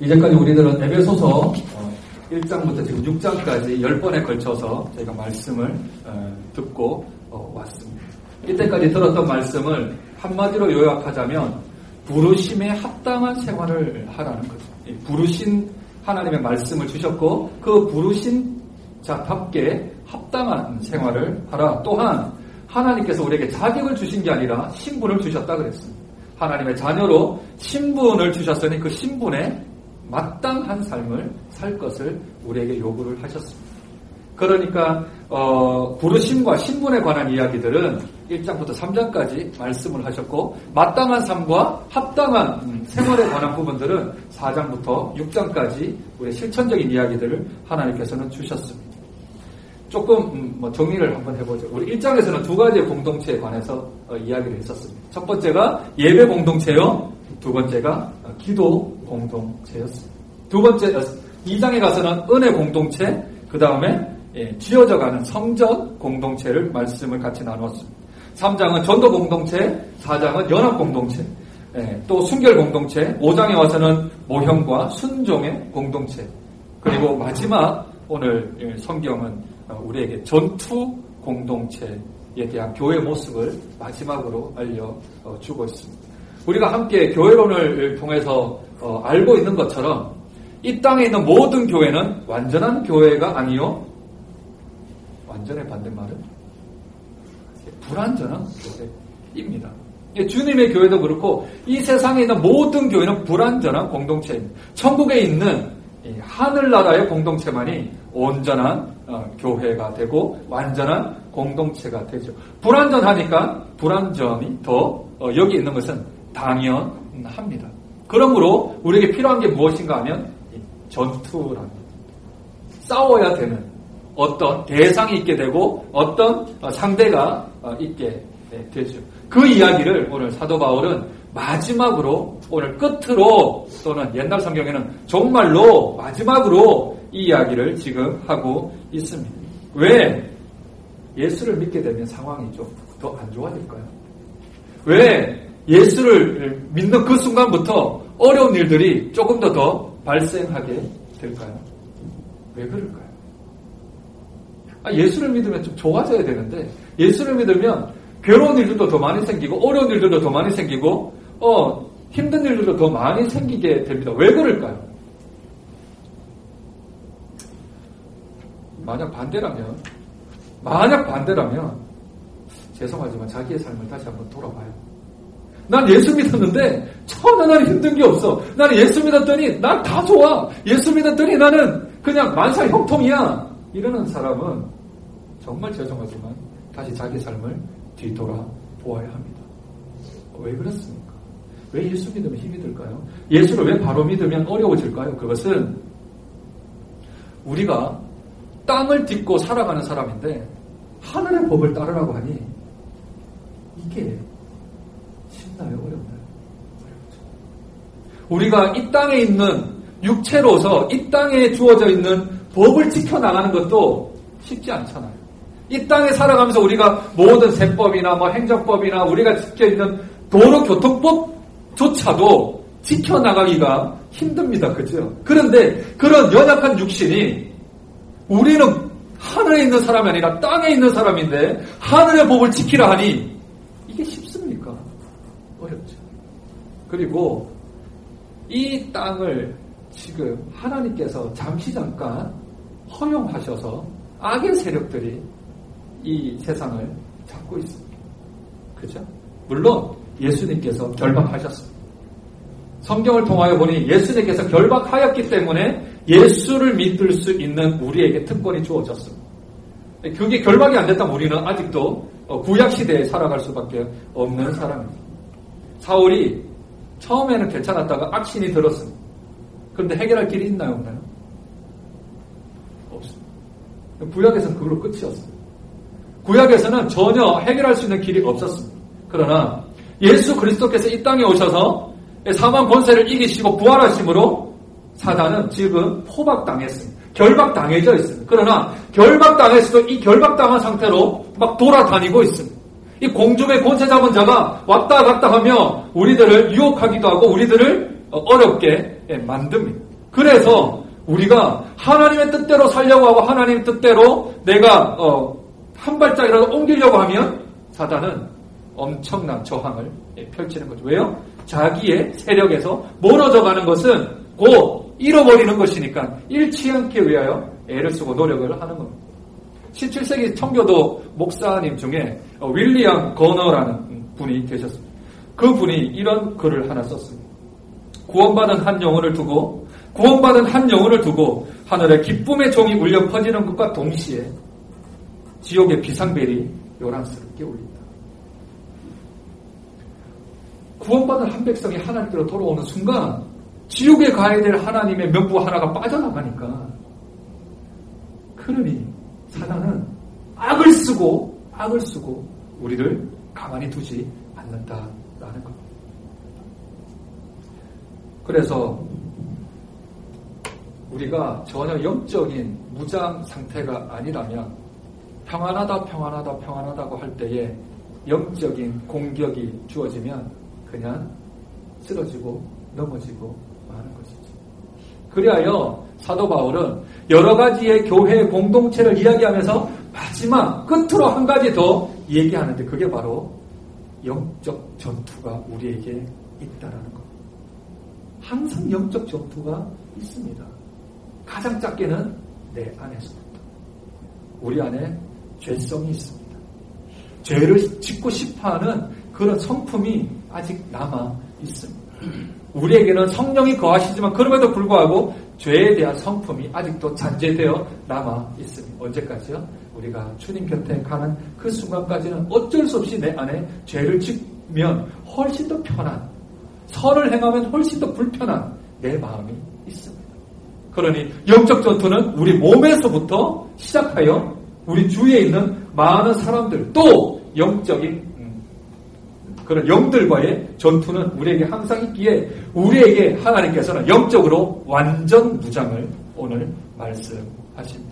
이제까지 우리들은 에베소서 1장부터 어, 지금 6장까지 10번에 걸쳐서 저희가 말씀을 어, 듣고 어, 왔습니다. 이때까지 들었던 말씀을 한마디로 요약하자면 부르심에 합당한 생활을 하라는 거죠. 부르신 하나님의 말씀을 주셨고 그 부르신 자답게 합당한 생활을 하라. 또한 하나님께서 우리에게 자격을 주신 게 아니라 신분을 주셨다 그랬습니다. 하나님의 자녀로 신분을 주셨으니 그 신분에 마땅한 삶을 살 것을 우리에게 요구를 하셨습니다. 그러니까 어, 부르심과 신분에 관한 이야기들은 1장부터 3장까지 말씀을 하셨고 마땅한 삶과 합당한 음, 생활에 관한 부분들은 4장부터 6장까지 우리 실천적인 이야기들을 하나님께서는 주셨습니다. 조금 음, 뭐 정리를 한번 해보죠. 우리 1장에서는 두 가지의 공동체에 관해서 어, 이야기를 했었습니다. 첫 번째가 예배 공동체요. 두 번째가 어, 기도 공동체였습니다. 두 번째 2장에 어, 가서는 은혜 공동체, 그 다음에 예, 쥐어져가는 성전 공동체를 말씀을 같이 나누었습니다. 3장은 전도 공동체, 4장은 연합 공동체, 예, 또 순결 공동체, 5장에 와서는 모형과 순종의 공동체, 그리고 마지막 오늘 예, 성경은 어, 우리에게 전투 공동체에 대한 교회 모습을 마지막으로 알려주고 있습니다. 우리가 함께 교회론을 통해서 어, 알고 있는 것처럼 이 땅에 있는 모든 교회는 완전한 교회가 아니요. 완전의 반대말은 불완전한 교회입니다. 주님의 교회도 그렇고 이 세상에 있는 모든 교회는 불완전한 공동체입니다. 천국에 있는 하늘나라의 공동체만이 온전한 어, 교회가 되고 완전한 공동체가 되죠. 불완전하니까 불완전이 더 어, 여기 있는 것은 당연합니다. 그러므로 우리에게 필요한 게 무엇인가 하면 전투랍니다. 싸워야 되는 어떤 대상이 있게 되고 어떤 어, 상대가 있게 되죠. 그 이야기를 오늘 사도 바울은 마지막으로 오늘 끝으로 또는 옛날 성경에는 정말로 마지막으로 이 이야기를 지금 하고 있습니다. 왜 예수를 믿게 되면 상황이 좀 더 안 좋아질까요? 왜 예수를 믿는 그 순간부터 어려운 일들이 조금 더 더 발생하게 될까요? 왜 그럴까요? 아, 예수를 믿으면 좀 좋아져야 되는데 예수를 믿으면 괴로운 일들도 더 많이 생기고 어려운 일들도 더 많이 생기고 어, 힘든 일들도 더 많이 생기게 됩니다. 왜 그럴까요? 만약 반대라면, 만약 반대라면, 죄송하지만 자기의 삶을 다시 한번 돌아봐요. 난 예수 믿었는데 전혀 나는 힘든 게 없어. 나는 예수 믿었더니 난 다 좋아. 예수 믿었더니 나는 그냥 만사 형통이야. 이러는 사람은 정말 죄송하지만 다시 자기 삶을 뒤돌아 보아야 합니다. 왜 그렇습니까? 왜 예수 믿으면 힘이 들까요? 예수를 왜 바로 믿으면 어려워질까요? 그것은 우리가 땅을 딛고 살아가는 사람인데 하늘의 법을 따르라고 하니 이게 쉽나요? 어렵나요? 우리가 이 땅에 있는 육체로서 이 땅에 주어져 있는 법을 지켜나가는 것도 쉽지 않잖아요. 이 땅에 살아가면서 우리가 모든 세법이나 뭐 행정법이나 우리가 지켜 있는 도로교통법조차도 지켜나가기가 힘듭니다. 그죠? 그런데 그런 연약한 육신이 우리는 하늘에 있는 사람이 아니라 땅에 있는 사람인데 하늘의 법을 지키라 하니 이게 쉽습니까? 어렵죠. 그리고 이 땅을 지금 하나님께서 잠시 잠깐 허용하셔서 악의 세력들이 이 세상을 잡고 있습니다. 그죠? 물론 예수님께서 결박하셨습니다. 성경을 통하여 보니 예수님께서 결박하였기 때문에 예수를 믿을 수 있는 우리에게 특권이 주어졌습니다. 그게 결박이 안 됐다면 우리는 아직도 구약 시대에 살아갈 수밖에 없는 사람입니다. 사울이 처음에는 괜찮았다가 악신이 들었습니다. 그런데 해결할 길이 있나요, 없나요? 없습니다. 구약에서는 그걸로 끝이었습니다. 구약에서는 전혀 해결할 수 있는 길이 없었습니다. 그러나 예수 그리스도께서 이 땅에 오셔서 사망 권세를 이기시고 부활하심으로 사단은 지금 포박당했습니다. 결박당해져 있습니다. 그러나 결박당했어도 이 결박당한 상태로 막 돌아다니고 있습니다. 이 공중의 권세 잡은 자가 왔다 갔다 하며 우리들을 유혹하기도 하고 우리들을 어렵게 예, 만듭니다. 그래서 우리가 하나님의 뜻대로 살려고 하고 하나님의 뜻대로 내가 어, 한 발짝이라도 옮기려고 하면 사단은 엄청난 저항을 예, 펼치는 거죠. 왜요? 자기의 세력에서 멀어져 가는 것은 곧 잃어버리는 것이니까 잃지 않게 위하여 애를 쓰고 노력을 하는 겁니다. 17세기 청교도 목사님 중에 어, 윌리엄 거너라는 분이 계셨습니다. 그 분이 이런 글을 하나 썼습니다. 구원받은 한 영혼을 두고 구원받은 한 영혼을 두고 하늘에 기쁨의 종이 울려 퍼지는 것과 동시에 지옥의 비상벨이 요란스럽게 울린다. 구원받은 한 백성이 하나님께로 돌아오는 순간 지옥에 가야 될 하나님의 명부 하나가 빠져나가니까 그러니 사단은 악을 쓰고 악을 쓰고 우리를 가만히 두지 않는다라는 것. 그래서 우리가 전혀 영적인 무장 상태가 아니라면 평안하다 평안하다 평안하다고 할 때에 영적인 공격이 주어지면 그냥 쓰러지고 넘어지고 마는 것이죠. 그리하여 사도 바울은 여러 가지의 교회 공동체를 이야기하면서 마지막 끝으로 한 가지 더 얘기하는데 그게 바로 영적 전투가 우리에게 있다라는 것. 항상 영적 전투가 있습니다. 가장 작게는 내 안에서부터. 우리 안에 죄성이 있습니다. 죄를 짓고 싶어 하는 그런 성품이 아직 남아 있습니다. 우리에게는 성령이 거하시지만 그럼에도 불구하고 죄에 대한 성품이 아직도 잔재되어 남아 있습니다. 언제까지요? 우리가 주님 곁에 가는 그 순간까지는 어쩔 수 없이 내 안에 죄를 짓면 훨씬 더 편한, 선을 행하면 훨씬 더 불편한 내 마음이 있습니다. 그러니 영적 전투는 우리 몸에서부터 시작하여 우리 주위에 있는 많은 사람들 또 영적인 그런 영들과의 전투는 우리에게 항상 있기에 우리에게 하나님께서는 영적으로 완전 무장을 오늘 말씀하십니다.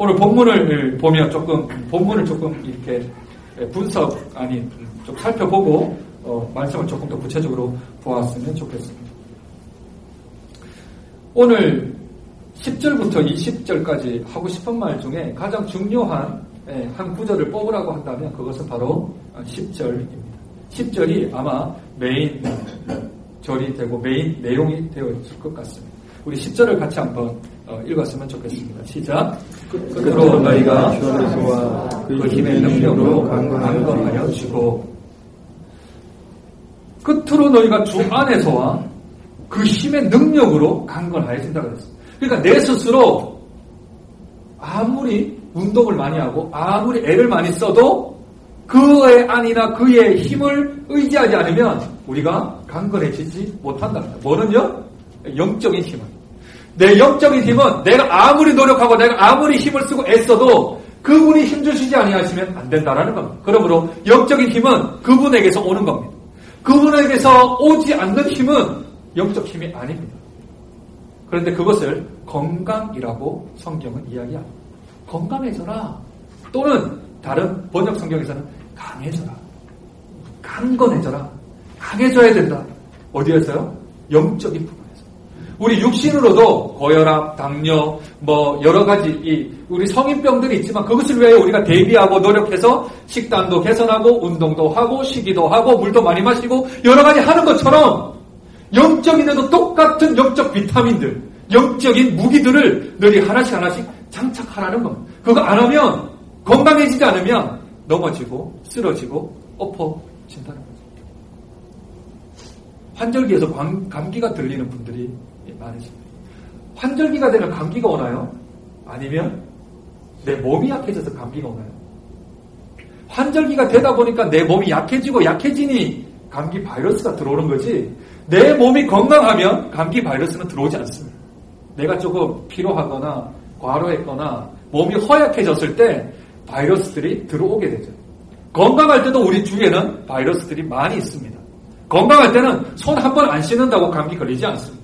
오늘 본문을 보면 조금 본문을 조금 이렇게 분석 아니 좀 살펴보고 어, 말씀을 조금 더 구체적으로 보았으면 좋겠습니다. 오늘 10절부터 20절까지 하고 싶은 말 중에 가장 중요한 한 구절을 뽑으라고 한다면 그것은 바로 10절입니다. 10절이 아마 메인 절이 되고 메인 내용이 되어 있을 것 같습니다. 우리 10절을 같이 한번 어, 읽었으면 좋겠습니다. 시작. 끝으로 너희가 그 힘의 능력으로 강건하여 주고 끝으로 너희가 주 안에서와 그 힘의 능력으로 강건하여진다 그랬습니다. 그러니까 내 스스로 아무리 운동을 많이 하고 아무리 애를 많이 써도 그의 안이나 그의 힘을 의지하지 않으면 우리가 강건해지지 못한다. 뭐는요? 영적인 힘은. 내 영적인 힘은 내가 아무리 노력하고 내가 아무리 힘을 쓰고 애써도 그분이 힘 주시지 아니하시면 안 된다라는 겁니다. 그러므로 영적인 힘은 그분에게서 오는 겁니다. 그분에게서 오지 않는 힘은 영적 힘이 아닙니다. 그런데 그것을 건강이라고 성경은 이야기합니다. 건강해져라. 또는 다른 번역 성경에서는 강해져라. 강건해져라. 강해져야 된다. 어디에서요? 영적인. 우리 육신으로도 고혈압, 당뇨, 뭐 여러 가지 이 우리 성인병들이 있지만 그것을 위하여 우리가 대비하고 노력해서 식단도 개선하고 운동도 하고 쉬기도 하고 물도 많이 마시고 여러 가지 하는 것처럼 영적인데도 똑같은 영적 비타민들, 영적인 무기들을 늘 하나씩 하나씩 장착하라는 겁니다. 그거 안 하면 건강해지지 않으면 넘어지고 쓰러지고 엎어진다는 거죠. 환절기에서 감기가 들리는 분들이 많으십니다. 환절기가 되면 감기가 오나요? 아니면 내 몸이 약해져서 감기가 오나요? 환절기가 되다 보니까 내 몸이 약해지고 약해지니 감기 바이러스가 들어오는 거지 내 몸이 건강하면 감기 바이러스는 들어오지 않습니다. 내가 조금 피로하거나 과로했거나 몸이 허약해졌을 때 바이러스들이 들어오게 되죠. 건강할 때도 우리 주위에는 바이러스들이 많이 있습니다. 건강할 때는 손 한 번 안 씻는다고 감기 걸리지 않습니다.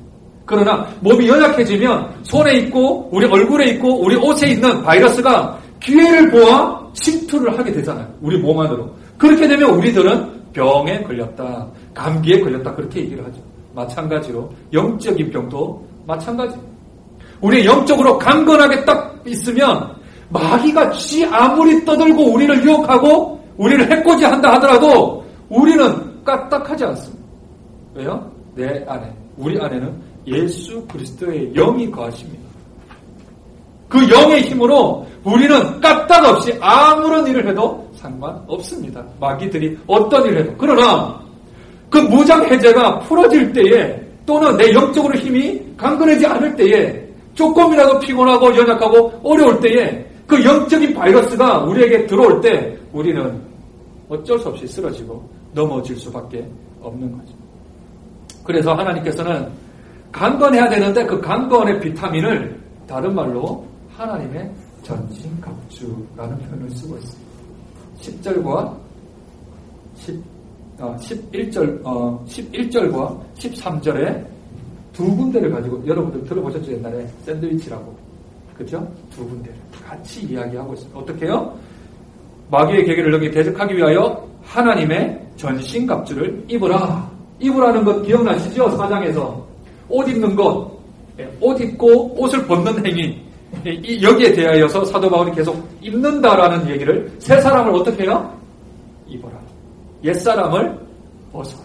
그러나 몸이 연약해지면 손에 있고 우리 얼굴에 있고 우리 옷에 있는 바이러스가 기회를 보아 침투를 하게 되잖아요. 우리 몸 안으로. 그렇게 되면 우리들은 병에 걸렸다, 감기에 걸렸다 그렇게 얘기를 하죠. 마찬가지로 영적인 병도 마찬가지. 우리 영적으로 강건하게 딱 있으면 마귀가 지 아무리 떠들고 우리를 유혹하고 우리를 해코지 한다 하더라도 우리는 까딱하지 않습니다. 왜요? 내 안에 우리 안에는 예수 그리스도의 영이 거하십니다. 그 영의 힘으로 우리는 까딱없이 아무런 일을 해도 상관없습니다. 마귀들이 어떤 일을 해도. 그러나 그 무장 해제가 풀어질 때에 또는 내 영적으로 힘이 강건하지 않을 때에 조금이라도 피곤하고 연약하고 어려울 때에 그 영적인 바이러스가 우리에게 들어올 때 우리는 어쩔 수 없이 쓰러지고 넘어질 수밖에 없는 거죠. 그래서 하나님께서는 강건해야 되는데 그 강건의 비타민을 다른 말로 하나님의 전신갑주라는 표현을 쓰고 있습니다. 10절과 10, 어, 11절, 어, 11절과 13절에 두 군데를 가지고 여러분들 들어보셨죠 옛날에 샌드위치라고 그죠? 두 군데를 같이 이야기하고 있습니다. 어떻게 해요? 마귀의 계계를 여기 대적하기 위하여 하나님의 전신갑주를 입으라. 입으라는 것 기억나시죠? 사장에서 옷 입는 것, 예, 옷 입고 옷을 벗는 행위 여기에 대하여서 사도 바울이 계속 입는다라는 얘기를 새 사람을 어떻게 해요? 입어라. 옛 사람을 벗어라.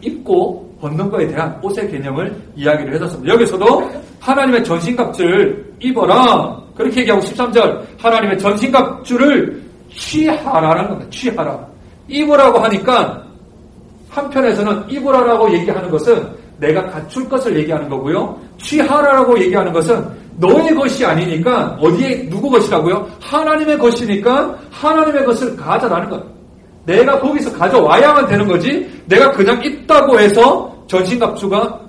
입고 벗는 것에 대한 옷의 개념을 이야기를 해줬습니다. 여기서도 하나님의 전신갑주를 입어라. 그렇게 얘기하고 13절 하나님의 전신갑주를 취하라는 겁니다. 취하라. 입으라고 하니까 한편에서는 입으라라고 얘기하는 것은 내가 갖출 것을 얘기하는 거고요. 취하라라고 얘기하는 것은 너의 것이 아니니까 어디에 누구 것이라고요? 하나님의 것이니까 하나님의 것을 가져라는 것. 내가 거기서 가져와야만 되는 거지. 내가 그냥 있다고 해서 전신갑주가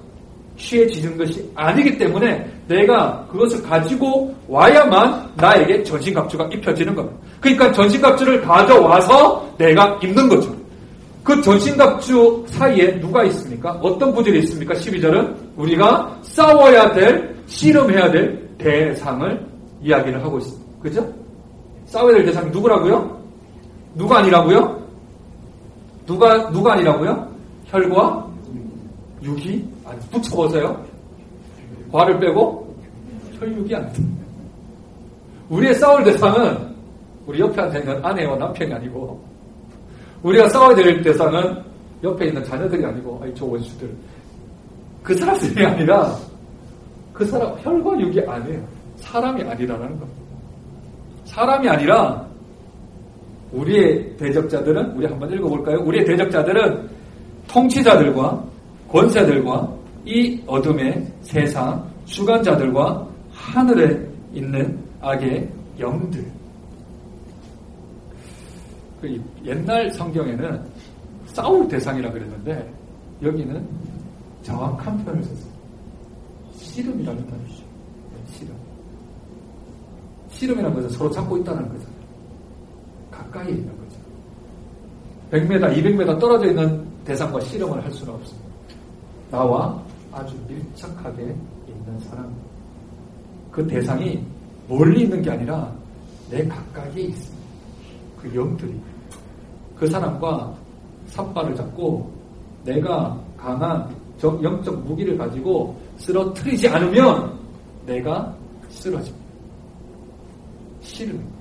취해지는 것이 아니기 때문에 내가 그것을 가지고 와야만 나에게 전신갑주가 입혀지는 겁니다. 그러니까 전신갑주를 가져와서 내가 입는 거죠. 그 전신갑주 사이에 누가 있습니까? 어떤 부들이 있습니까? 12절은 우리가 싸워야 될, 씨름해야 될 대상을 이야기를 하고 있습니다. 그죠? 싸워야 될 대상이 누구라고요? 누가 아니라고요? 누가, 누가 아니라고요? 혈과 육이? 아니, 붙여보세요. 과를 빼고 혈육이 아니다. 우리의 싸울 대상은 우리 옆에 앉아있는 아내와 남편이 아니고 우리가 싸워야 될 대상은 옆에 있는 자녀들이 아니고 아니 저 원수들 그 사람들이 아니라 그 사람 혈과 육이 아니에요. 사람이 아니라는 겁니다. 사람이 아니라 우리의 대적자들은 우리 한번 읽어볼까요? 우리의 대적자들은 통치자들과 권세들과 이 어둠의 세상 주관자들과 하늘에 있는 악의 영들. 그 옛날 성경에는 싸울 대상이라 그랬는데 여기는 정확한 표현을 썼어요. 씨름이라는 단어죠. 씨름. 씨름이라는 것은 서로 잡고 있다는 거잖아요. 가까이 있는 거죠. 100m, 200m 떨어져 있는 대상과 씨름을 할 수는 없습니다. 나와 아주 밀착하게 있는 사람. 그 대상이 멀리 있는 게 아니라 내 가까이에 있습니다. 그 영들이. 그 사람과 삿발을 잡고 내가 강한 영적 무기를 가지고 쓰러뜨리지 않으면 내가 쓰러집니다. 싫음.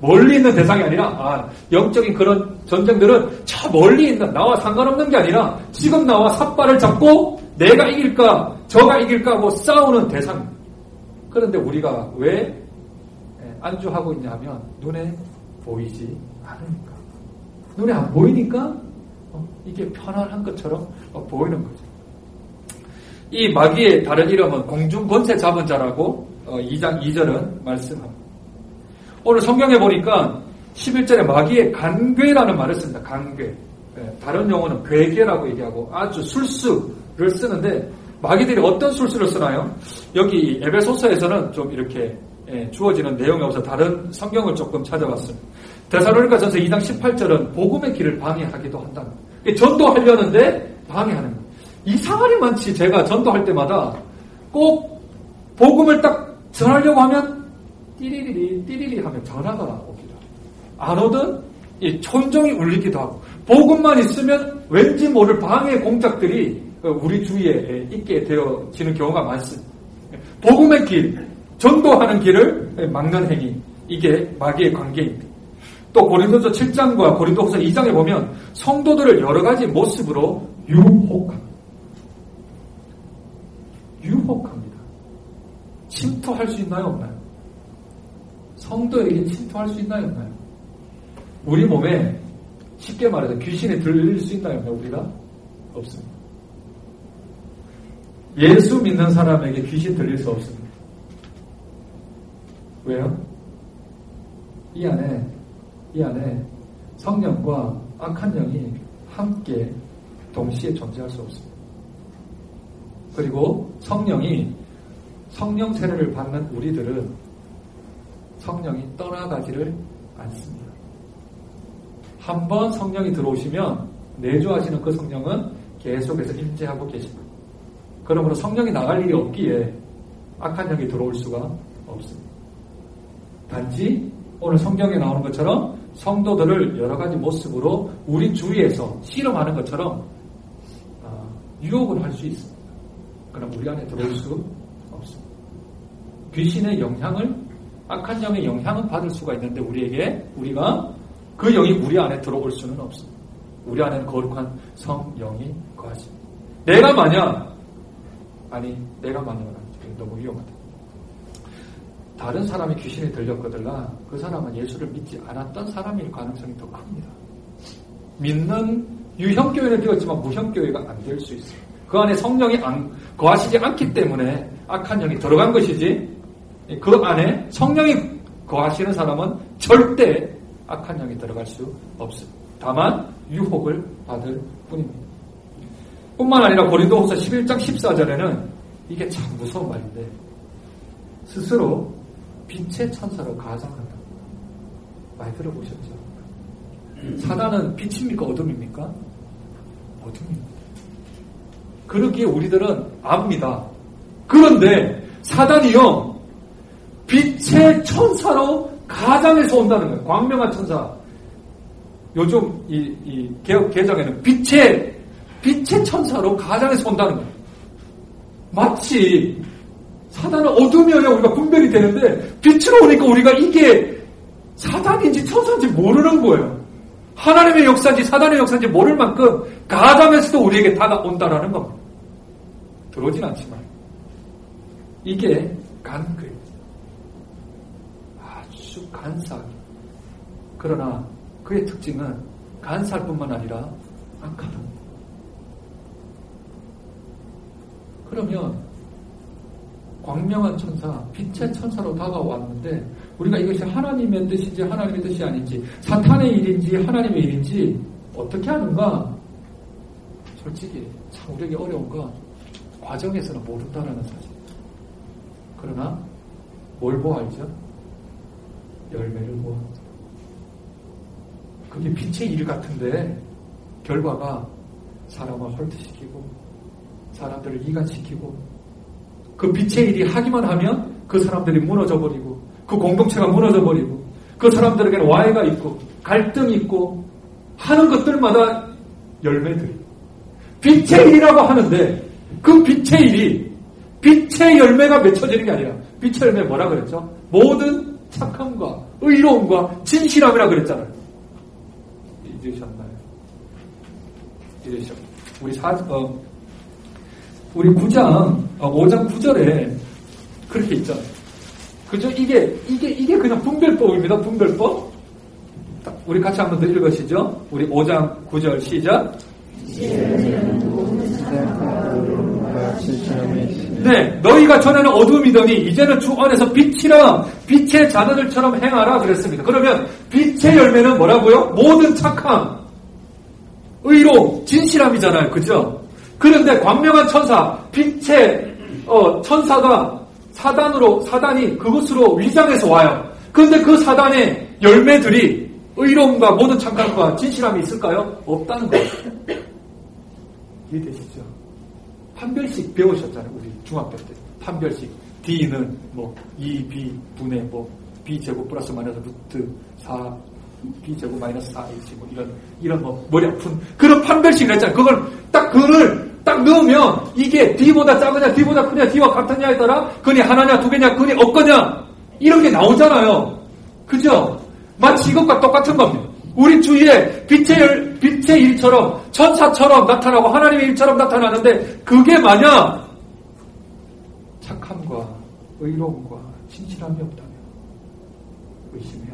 멀리 있는 대상이 아니라 아, 영적인 그런 전쟁들은 저 멀리 있는 나와 상관없는 게 아니라 지금 나와 삿발을 잡고 내가 이길까 저가 이길까 하고 싸우는 대상. 그런데 우리가 왜 안주하고 있냐 하면 눈에 보이지 않으니까. 눈에 안 보이니까 어, 이게 편안한 것처럼 어, 보이는 거죠. 이 마귀의 다른 이름은 공중 권세 잡은 자라고 어, 2장 2절은 말씀합니다. 오늘 성경에 보니까 11절에 마귀의 간괴라는 말을 씁니다. 간괴. 예, 다른 용어는 괴계라고 얘기하고 아주 술수를 쓰는데 마귀들이 어떤 술수를 쓰나요? 여기 에베소서에서는 좀 이렇게 예, 주어지는 내용이 없어 다른 성경을 조금 찾아봤습니다. 대사로니까 전서 2장 18절은 복음의 길을 방해하기도 한다. 전도하려는데 방해하는 거예요. 이상하리 많지 제가 전도할 때마다 꼭 복음을 딱 전하려고 하면 띠리리리 띠리리 하면 전화가 오기도 안 오든 이 촌종이 울리기도 하고 복음만 있으면 왠지 모를 방해 공작들이 우리 주위에 있게 되어지는 경우가 많습니다. 복음의 길, 전도하는 길을 막는 행위, 이게 마귀의 관계입니다. 또 고린도서 7장과 고린도서 2장에 보면 성도들을 여러 가지 모습으로 유혹합니다. 유혹합니다. 침투할 수 있나요, 없나요? 성도에게 침투할 수 있나요, 없나요? 우리 몸에 쉽게 말해서 귀신이 들릴 수 있나요, 없나요, 우리가? 없습니다. 예수 믿는 사람에게 귀신 들릴 수 없습니다. 왜요? 이 안에, 이 안에 성령과 악한 영이 함께 동시에 존재할 수 없습니다. 그리고 성령이 성령 세례를 받는 우리들은 성령이 떠나가지를 않습니다. 한 번 성령이 들어오시면 내주하시는 그 성령은 계속해서 임재하고 계십니다. 그러므로 성령이 나갈 일이 없기에 악한 영이 들어올 수가 없습니다. 단지 오늘 성경에 나오는 것처럼 성도들을 여러 가지 모습으로 우리 주위에서 실험하는 것처럼 아, 유혹을 할 수 있습니다. 그럼 우리 안에 들어올 수 없습니다. 귀신의 영향을 악한 영의 영향은 받을 수가 있는데 우리에게 우리가 그 영이 우리 안에 들어올 수는 없습니다. 우리 안에는 거룩한 성영이 거하십니다. 내가 만약 아니 내가 아니죠. 너무 위험하다. 다른 사람이 귀신이 들렸거들라 그 사람은 예수를 믿지 않았던 사람일 가능성이 더 큽니다. 믿는 유형교회는 되었지만 무형교회가 안 될 수 있어요. 그 안에 성령이 안, 거하시지 않기 때문에 악한 영이 들어간 것이지 그 안에 성령이 거하시는 사람은 절대 악한 영이 들어갈 수 없습니다. 다만 유혹을 받을 뿐입니다. 뿐만 아니라 고린도후서 11장 14절에는 이게 참 무서운 말인데 스스로 빛의 천사로 가장한다. 많이 들어보셨죠? 사단은 빛입니까? 어둠입니까? 어둠입니다. 그러기에 우리들은 압니다. 그런데 사단이요, 빛의 천사로 가장해서 온다는 거예요. 광명한 천사. 요즘 이, 이 개혁 개정에는 빛의, 빛의 천사로 가장해서 온다는 거예요. 마치 사단은 어둠이어야 우리가 분별이 되는데 빛으로 오니까 우리가 이게 사단인지 천사인지 모르는 거예요. 하나님의 역사인지 사단의 역사인지 모를 만큼 가담에서도 우리에게 다가온다라는 겁니다. 들어오진 않지만 이게 간그 아주 간사하게 그러나 그의 특징은 간살뿐만 아니라 악하다. 그러면 광명한 천사, 빛의 천사로 다가왔는데 우리가 이것이 하나님의 뜻인지 하나님의 뜻이 아닌지 사탄의 일인지 하나님의 일인지 어떻게 하는가? 솔직히 참 우리에게 어려운 건 과정에서는 모른다라는 사실. 그러나 뭘 보아 알죠? 열매를 보아. 그게 빛의 일 같은데 결과가 사람을 헐트시키고 사람들을 이간시키고 그 빛의 일이 하기만 하면 그 사람들이 무너져 버리고 그 공동체가 무너져 버리고 그 사람들에게는 와해가 있고 갈등이 있고 하는 것들마다 열매들이 빛의 일이라고 하는데 그 빛의 일이 빛의 열매가 맺혀지는 게 아니라 빛의 열매 뭐라 그랬죠? 모든 착함과 의로움과 진실함이라 그랬잖아요. 잊으셨나요? 잊으셨. 우리 사, 어, 우리 9장, 5장 어, 9절에 그렇게 있잖아요. 그죠? 이게, 이게, 이게 그냥 분별법입니다. 분별법. 우리 같이 한번 더 읽으시죠. 우리 5장 9절 시작. 네, 너희가 전에는 어둠이더니 이제는 주 안에서 빛이라 빛의 자녀들처럼 행하라 그랬습니다. 그러면 빛의 열매는 뭐라고요? 모든 착함, 의로, 진실함이잖아요. 그죠? 그런데 광명한 천사, 빛의 어, 천사가 사단으로 사단이 그것으로 위장해서 와요. 그런데 그 사단의 열매들이 의로움과 모든 착함과 진실함이 있을까요? 없다는 거예요. 이해되시죠? 판별식 배우셨잖아요. 우리 중학교 때. 판별식. D는 뭐 2, B 분의 뭐 B 제곱 플러스 마이너스 루트 4 B제곱 마이너스 4AC 뭐 이런, 이런 뭐 머리 아픈 그런 판별식을 했잖아요. 그걸 딱 그걸 딱 넣으면 이게 D보다 작으냐 D보다 크냐 D와 같느냐에 따라 근이 하나냐 두 개냐 근이 없거냐 이런 게 나오잖아요. 그죠? 마치 이것과 똑같은 겁니다. 우리 주위에 빛의, 빛의 일처럼 천사처럼 나타나고 하나님의 일처럼 나타나는데 그게 만약 착함과 의로움과 진실함이 없다면 의심해야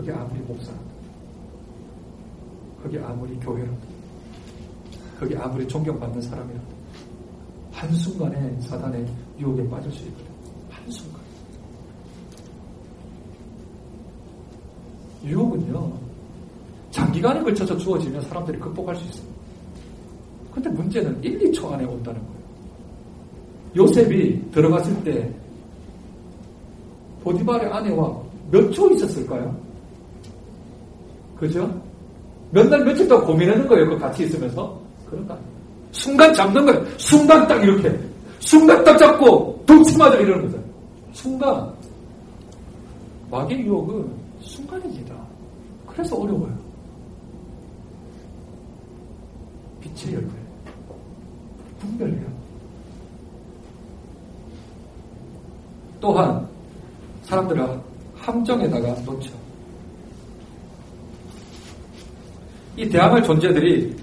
그게 아무리 목사라도 그게 아무리 교회라도 그게 아무리 존경받는 사람이라도 한순간에 사단의 유혹에 빠질 수 있거든. 한순간. 유혹은요, 장기간에 걸쳐서 주어지면 사람들이 극복할 수 있습니다. 근데 문제는 1, 2초 안에 온다는 거예요. 요셉이 들어갔을 때 보디발의 아내와 몇 초 있었을까요? 그죠? 몇 날 며칠 동안 고민하는 거예요. 그 같이 있으면서. 그런 거 아니에요. 순간 잡는 거예요. 순간 딱 이렇게. 순간 딱 잡고 동치마자 이러는 거죠. 순간. 마귀의 유혹은 순간입니다. 그래서 어려워요. 빛의 열매. 분별해요. 또한 사람들은 함정에다가 놓쳐. 이 대항할 존재들이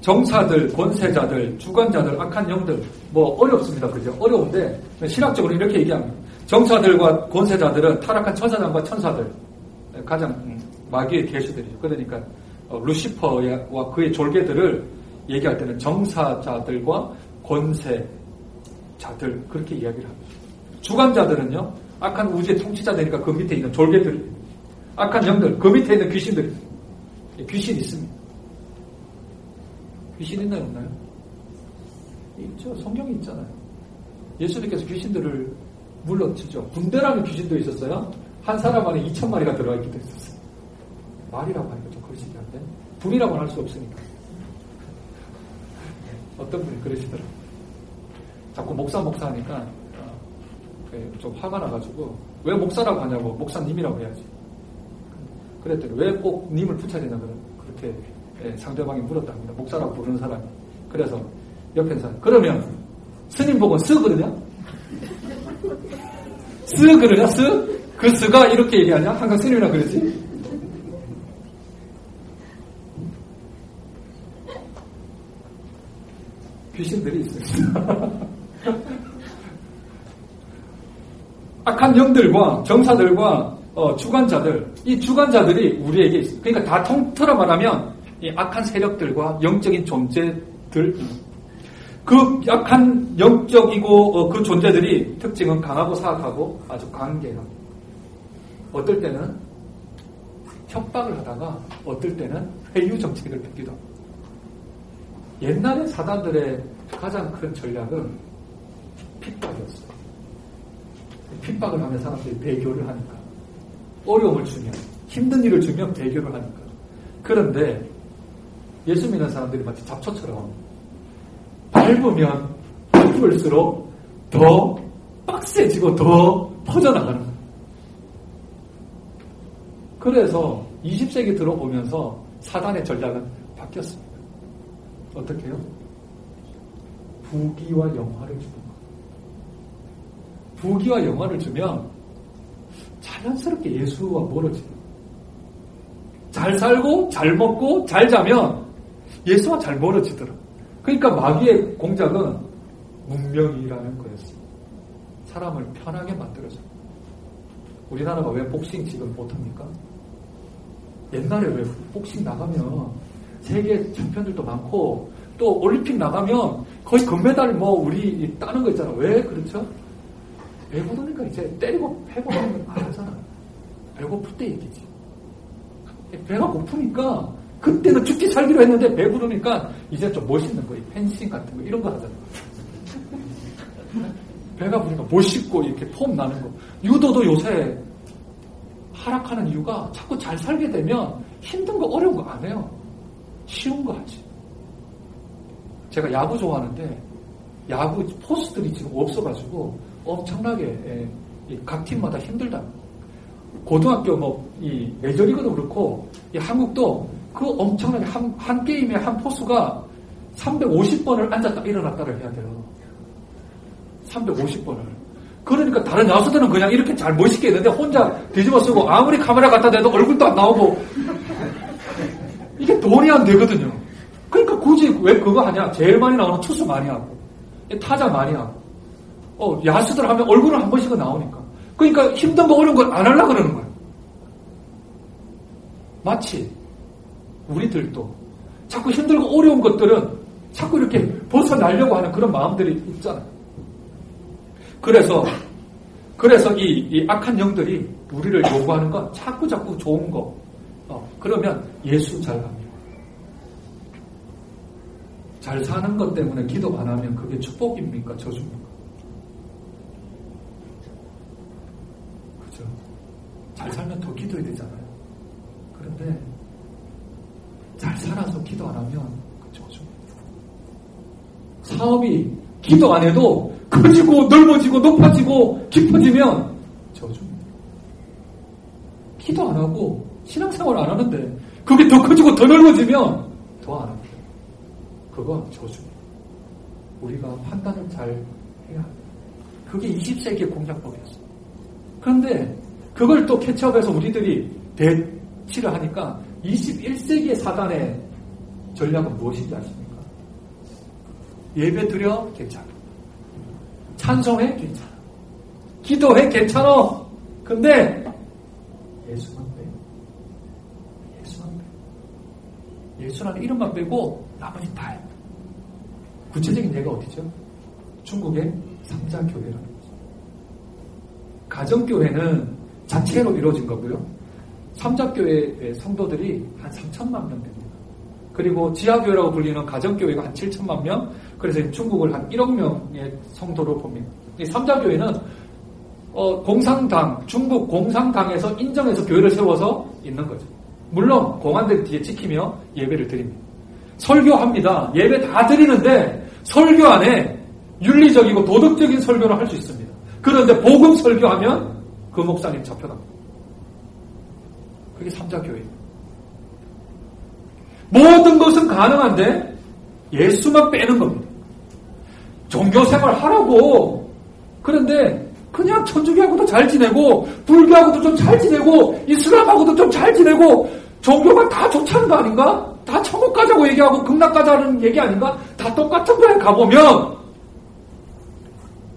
정사들, 권세자들, 주관자들, 악한 영들, 뭐 어렵습니다. 그죠? 어려운데 신학적으로 이렇게 얘기합니다. 정사들과 권세자들은 타락한 천사장과 천사들, 가장 음, 마귀의 계수들이죠. 그러니까 어, 루시퍼와 그의 졸개들을 얘기할 때는 정사자들과 권세자들 그렇게 이야기를 합니다. 주관자들은요, 악한 우주의 통치자 되니까 그 밑에 있는 졸개들이, 악한 영들, 그 밑에 있는 귀신들이, 귀신 있습니다. 귀신 있나요, 없나요? 있죠. 성경이 있잖아요. 예수님께서 귀신들을 물러치죠. 군대라는 귀신도 있었어요. 한 사람 안에 2천 마리가 들어가 있기도 했었어요. 말이라고 하니까 좀 그러시긴 한데, 분이라고는 할 수 없으니까. 어떤 분이 그러시더라고요. 자꾸 목사, 목사 하니까, 좀 화가 나가지고 왜 목사라고 하냐고 목사님이라고 해야지. 그랬더니 왜 꼭 님을 붙여야 되나 그렇게 예, 상대방이 물었답니다. 목사라고 부르는 사람이. 그래서 옆에 사람 그러면 스님 보고 쓰 그러냐? 쓰 그러냐? 쓰? 그 쓰가 이렇게 얘기하냐? 항상 스님이라 그러지? 귀신들이 있어요. 악한 영들과 정사들과 어, 주관자들, 이 주관자들이 우리에게 있어요. 그러니까 다 통틀어 말하면 이 악한 세력들과 영적인 존재들, 그 약한 영적이고 어, 그 존재들이 특징은 강하고 사악하고 아주 관계가 어떨 때는 협박을 하다가 어떨 때는 회유 정책을 펴기도 합니다. 옛날에 사단들의 가장 큰 전략은 핍박이었어요. 핍박을 하면 사람들이 배교를 하니까. 어려움을 주면, 힘든 일을 주면 배교를 하니까. 그런데 예수 믿는 사람들이 마치 잡초처럼 밟으면 밟을수록 더 빡세지고 더 퍼져나가는. 그래서 20세기 들어오면서 사단의 전략은 바뀌었습니다. 어떻게 해요? 부귀와 영화를 주는 거예요. 부귀와 영화를 주면 자연스럽게 예수와 멀어져요. 잘 살고 잘 먹고 잘 자면 예수와 잘 멀어지더라. 그러니까 마귀의 공작은 문명이라는 거였어요. 사람을 편하게 만들어줘. 우리나라가 왜 복싱 지금 못합니까? 옛날에 왜 복싱 나가면 세계 챔피언들도 많고 또 올림픽 나가면 거의 금메달 뭐 우리 따는 거 있잖아. 왜 그렇죠? 배고프니까 이제 때리고 패고 하는 건 알잖아. 배고플 때 얘기지. 배가 고프니까 그때는 죽기 살기로 했는데 배부르니까 이제 좀 멋있는 거, 펜싱 같은 거 이런 거 하잖아. 배가 부르니까 멋있고 이렇게 폼 나는 거. 유도도 요새 하락하는 이유가 자꾸 잘 살게 되면 힘든 거 어려운 거 안 해요. 쉬운 거 하지. 제가 야구 좋아하는데 야구 포스들이 지금 없어가지고 엄청나게 예, 각 팀마다 힘들다. 고등학교 뭐, 이 메이저리그도 그렇고, 이 한국도 그 엄청나게 한, 한 게임에 한 포수가 350번을 앉았다 일어났다를 해야 돼요. 350번을. 그러니까 다른 야수들은 그냥 이렇게 잘 멋있게 했는데 혼자 뒤집어 쓰고 아무리 카메라 갖다 대도 얼굴도 안 나오고 이게 돈이 안 되거든요. 그러니까 굳이 왜 그거 하냐? 제일 많이 나오는 투수 많이 하고 타자 많이 하고 어, 야수들 하면 얼굴은 한 번씩은 나오니까. 그러니까 힘든 거 어려운 걸 안 하려고 그러는 거예요. 마치 우리들도 자꾸 힘들고 어려운 것들은 자꾸 이렇게 벗어나려고 하는 그런 마음들이 있잖아요. 그래서, 그래서 이, 이 악한 영들이 우리를 요구하는 건 자꾸 자꾸 좋은 거. 어, 그러면 예수 잘 갑니다. 잘 사는 것 때문에 기도 안 하면 그게 축복입니까? 저주입니까? 그죠? 잘 살면 더 기도해야 되잖아요. 그런데 잘 살아서 기도 안 하면 그 저주입니다. 사업이 기도 안 해도 커지고 넓어지고 높아지고 깊어지면 저주입니다. 기도 안 하고 신앙생활 안 하는데 그게 더 커지고 더 넓어지면 더 안 합니다. 그건 저주입니다. 우리가 판단을 잘 해야 합니다. 그게 20세기의 공작법이었어요. 그런데 그걸 또 캐치업해서 우리들이 대치를 하니까 21세기의 사단의 전략은 무엇인지 아십니까? 예배 드려 괜찮아. 찬송해 괜찮아. 기도해 괜찮아. 근데 예수만 빼. 예수만 빼. 예수라는 이름만 빼고 나머지 다 해. 구체적인 예가 어디죠? 중국의 삼자교회라는 거죠. 가정교회는 자체로 이루어진 거고요. 삼자교회의 성도들이 한 3천만 명 됩니다. 그리고 지하교회라고 불리는 가정교회가 한 7천만 명, 그래서 중국을 한 1억 명의 성도로 봅니다. 이 삼자교회는 어, 공산당, 중국 공산당에서 인정해서 교회를 세워서 있는 거죠. 물론 공안들 뒤에 지키며 예배를 드립니다. 설교합니다. 예배 다 드리는데 설교 안에 윤리적이고 도덕적인 설교를 할 수 있습니다. 그런데 복음 설교하면 그 목사님 잡혀갑니다. 그게 삼자교회입니다. 모든 것은 가능한데 예수만 빼는 겁니다. 종교 생활 하라고. 그런데 그냥 천주교하고도 잘 지내고 불교하고도 좀 잘 지내고 이슬람하고도 좀 잘 지내고 종교가 다 좋다는 거 아닌가? 다 천국 가자고 얘기하고 극락 가자는 얘기 아닌가? 다 똑같은 거에 가보면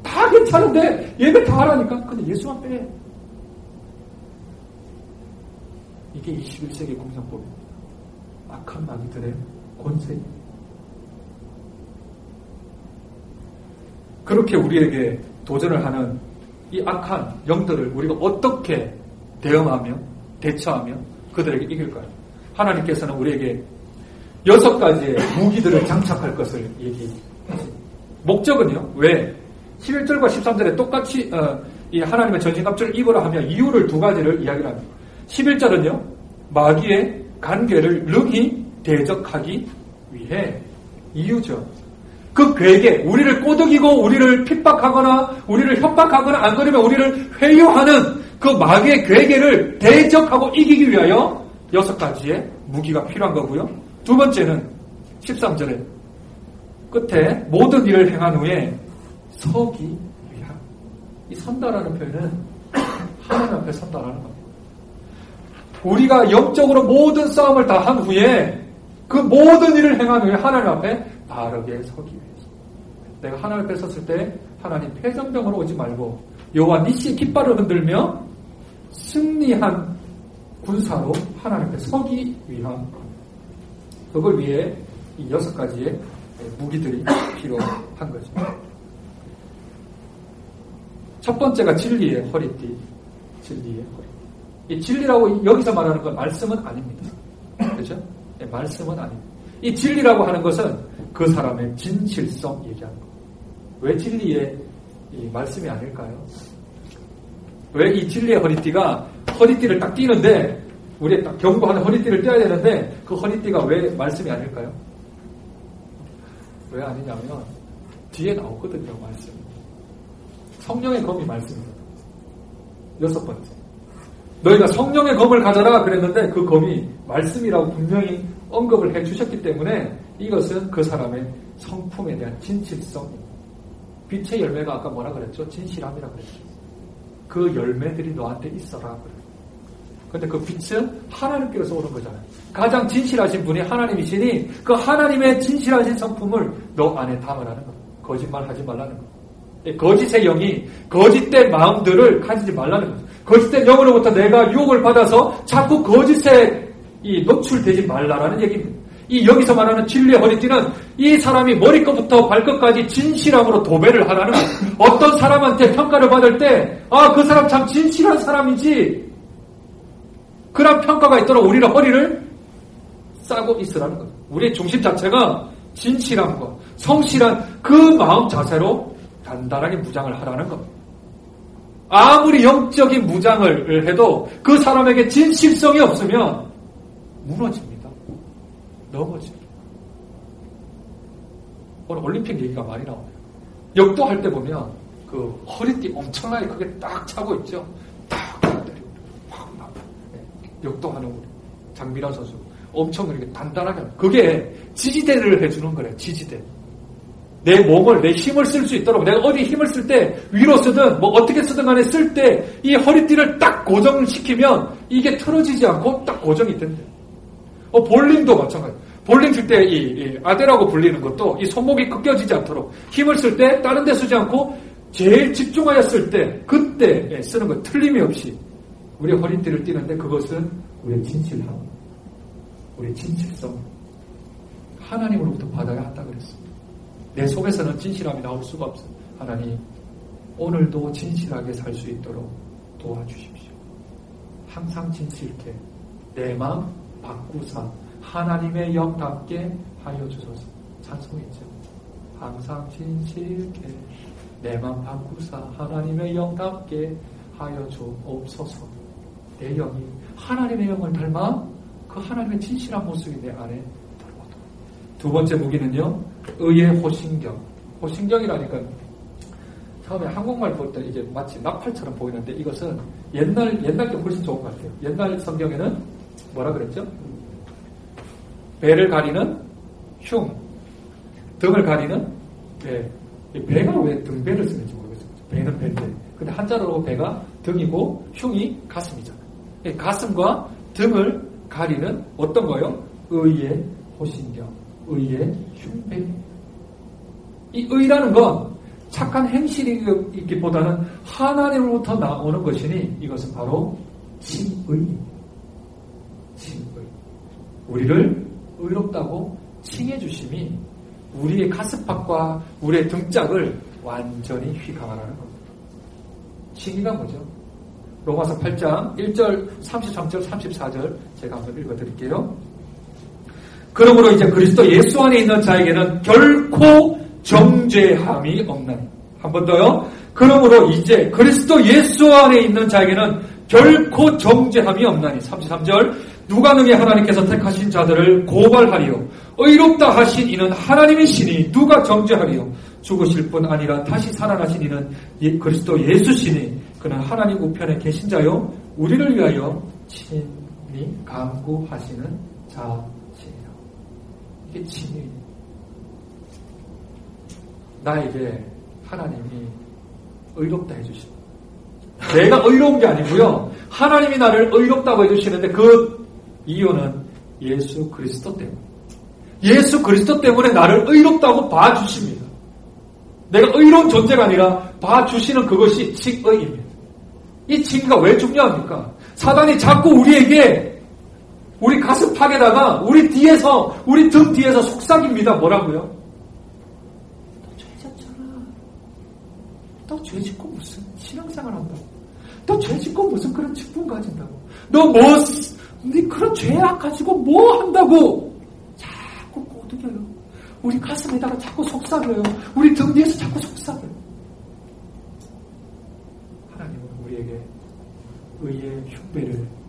다 괜찮은데 예배 다 하라니까. 근데 예수만 빼. 이게 21세기 공산법입니다. 악한 마귀들의 권세. 그렇게 우리에게 도전을 하는 이 악한 영들을 우리가 어떻게 대응하며 대처하며 그들에게 이길까요? 하나님께서는 우리에게 여섯 가지의 무기들을 장착할 것을 얘기합니다. 목적은요, 왜? 11절과 13절에 똑같이, 어, 이 하나님의 전신갑주를 입으라 하며 이유를 두 가지를 이야기를 합니다. 11절은요, 마귀의 관계를 능히 대적하기 위해 이유죠. 그 괴계, 우리를 꼬드기고 우리를 핍박하거나 우리를 협박하거나 안 그러면 우리를 회유하는 그 마귀의 괴계를 대적하고 이기기 위하여 여섯 가지의 무기가 필요한 거고요. 두 번째는 13절에 끝에 모든 일을 행한 후에 서기 위함. 이 선다라는 표현은 하나님 앞에 선다라는 겁니다. 우리가 영적으로 모든 싸움을 다 한 후에 그 모든 일을 행한 후에 하나님 앞에 바르게 서기 위해서. 내가 하나님 앞에 섰을 때 하나님 패전병으로 오지 말고 여호와 니시 깃발을 흔들며 승리한 군사로 하나님 앞에 서기 위한 그걸 위해 이 여섯 가지의 무기들이 필요한 거죠. 첫 번째가 진리의 허리띠. 진리의 허리띠. 이 진리라고 여기서 말하는 건 말씀은 아닙니다. 그렇죠? 네, 말씀은 아닙니다. 이 진리라고 하는 것은 그 사람의 진실성 얘기하는 거예요. 왜 진리의 말씀이 아닐까요? 왜 이 진리의 허리띠가 허리띠를 딱 띄는데 우리 딱 경고하는 허리띠를 떼야 되는데 그 허리띠가 왜 말씀이 아닐까요? 왜 아니냐면 뒤에 나오거든요 말씀. 성령의 검이 말씀입니다. 여섯 번째. 너희가 성령의 검을 가져라 그랬는데 그 검이 말씀이라고 분명히 언급을 해 주셨기 때문에 이것은 그 사람의 성품에 대한 진실성. 빛의 열매가 아까 뭐라 그랬죠? 진실함이라 그랬죠. 그 열매들이 너한테 있어라. 근데 그 빛은 하나님께서 오는 거잖아요. 가장 진실하신 분이 하나님이시니 그 하나님의 진실하신 성품을 너 안에 담으라는 거. 거짓말 하지 말라는 거. 예, 거짓의 영이 거짓된 마음들을 가지지 말라는 거죠. 거짓된 영으로부터 내가 유혹을 받아서 자꾸 거짓에 이 노출되지 말라라는 얘기입니다. 이 여기서 말하는 진리의 허리띠는 이 사람이 머리끝부터 발끝까지 진실함으로 도배를 하라는. 어떤 사람한테 평가를 받을 때, 아, 그 사람 참 진실한 사람이지. 그런 평가가 있도록 우리는 허리를 싸고 있으라는 거예요. 우리의 중심 자체가 진실함과 성실한 그 마음 자세로 단단하게 무장을 하라는 겁니다. 아무리 영적인 무장을 해도 그 사람에게 진실성이 없으면 무너집니다. 넘어집니다. 오늘 올림픽 얘기가 많이 나오네요. 역도할 때 보면 그 허리띠 엄청나게 크게 딱 차고 있죠. 딱 때리고 확 나빠. 역도하는 우리 장미란 선수 엄청 이렇게 단단하게 그게 지지대를 해주는 거래요. 지지대. 내 몸을 내 힘을 쓸 수 있도록 내가 어디 힘을 쓸 때 위로 쓰든 뭐 어떻게 쓰든 간에 쓸 때 이 허리띠를 딱 고정시키면 이게 틀어지지 않고 딱 고정이 된대. 어 볼링도 마찬가지. 볼링 칠 때 이 아대라고 불리는 것도 이 손목이 꺾여지지 않도록 힘을 쓸 때 다른 데 쓰지 않고 제일 집중하여 쓸 때 그때 예, 쓰는 거 틀림이 없이 우리 허리띠를 띠는데 그것은 우리의 진실함, 우리의 진실성 하나님으로부터 받아야 한다 그랬습니다. 내 속에서는 진실함이 나올 수가 없어. 하나님, 오늘도 진실하게 살 수 있도록 도와주십시오. 항상 진실케 내 마음 바꾸사 하나님의 영답게 하여 주소서. 찬송이죠. 항상 진실케 내 마음 바꾸사 하나님의 영답게 하여 주옵소서. 내 영이 하나님의 영을 닮아 그 하나님의 진실한 모습이 내 안에 두 번째 무기는요, 의의 호신경. 호신경이라니까 처음에 한국말 볼 때 이게 마치 나팔처럼 보이는데 이것은 옛날, 옛날 게 훨씬 좋은 것 같아요. 옛날 성경에는 뭐라 그랬죠? 배를 가리는 흉, 등을 가리는 배. 배가 왜 등배를 쓰는지 모르겠어요. 배는 배인데. 근데 한자로 배가 등이고 흉이 가슴이잖아요. 가슴과 등을 가리는 어떤 거요? 의의 호신경. 의의 흉배. 이 의라는 건 착한 행실이기보다는 하나님으로부터 나오는 것이니 이것은 바로 칭의. 칭의. 우리를 의롭다고 칭해 주심이 우리의 가슴팍과 우리의 등짝을 완전히 휘감하라는 겁니다. 칭의가 뭐죠? 로마서 8장 1절, 33절, 34절 제가 한번 읽어 드릴게요. 그러므로 이제 그리스도 예수 안에 있는 자에게는 결코 정죄함이 없나니. 한 번 더요. 그러므로 이제 그리스도 예수 안에 있는 자에게는 결코 정죄함이 없나니. 33절. 누가 능히 하나님께서 택하신 자들을 고발하리요. 의롭다 하신 이는 하나님의 신이 누가 정죄하리요. 죽으실 뿐 아니라 다시 살아나신 이는 예, 그리스도 예수시니 그는 하나님 우편에 계신 자요. 우리를 위하여 친히 강구하시는 자. 진리. 나에게 하나님이 의롭다 해주신다. 내가 의로운 게 아니고요. 하나님이 나를 의롭다고 해주시는데 그 이유는 예수 그리스도 때문에. 예수 그리스도 때문에 나를 의롭다고 봐주십니다. 내가 의로운 존재가 아니라 봐주시는 그것이 칭의입니다. 이 칭의가 왜 중요합니까? 사단이 자꾸 우리에게 우리 가슴 팍에다가 우리 뒤에서 우리 등 뒤에서 속삭입니다. 뭐라고요? 너 죄졌잖아. 너 죄짓고 무슨 신앙생활 한다고? 너 죄짓고 무슨 그런 직분 가진다고? 너 뭐, 네 그런 죄악 가지고 뭐 한다고? 자꾸 꼬드겨요. 우리 가슴에다가 자꾸 속삭여요. 우리 등 뒤에서 자꾸 속삭여요. 하나님은 우리에게 의의 흉배를.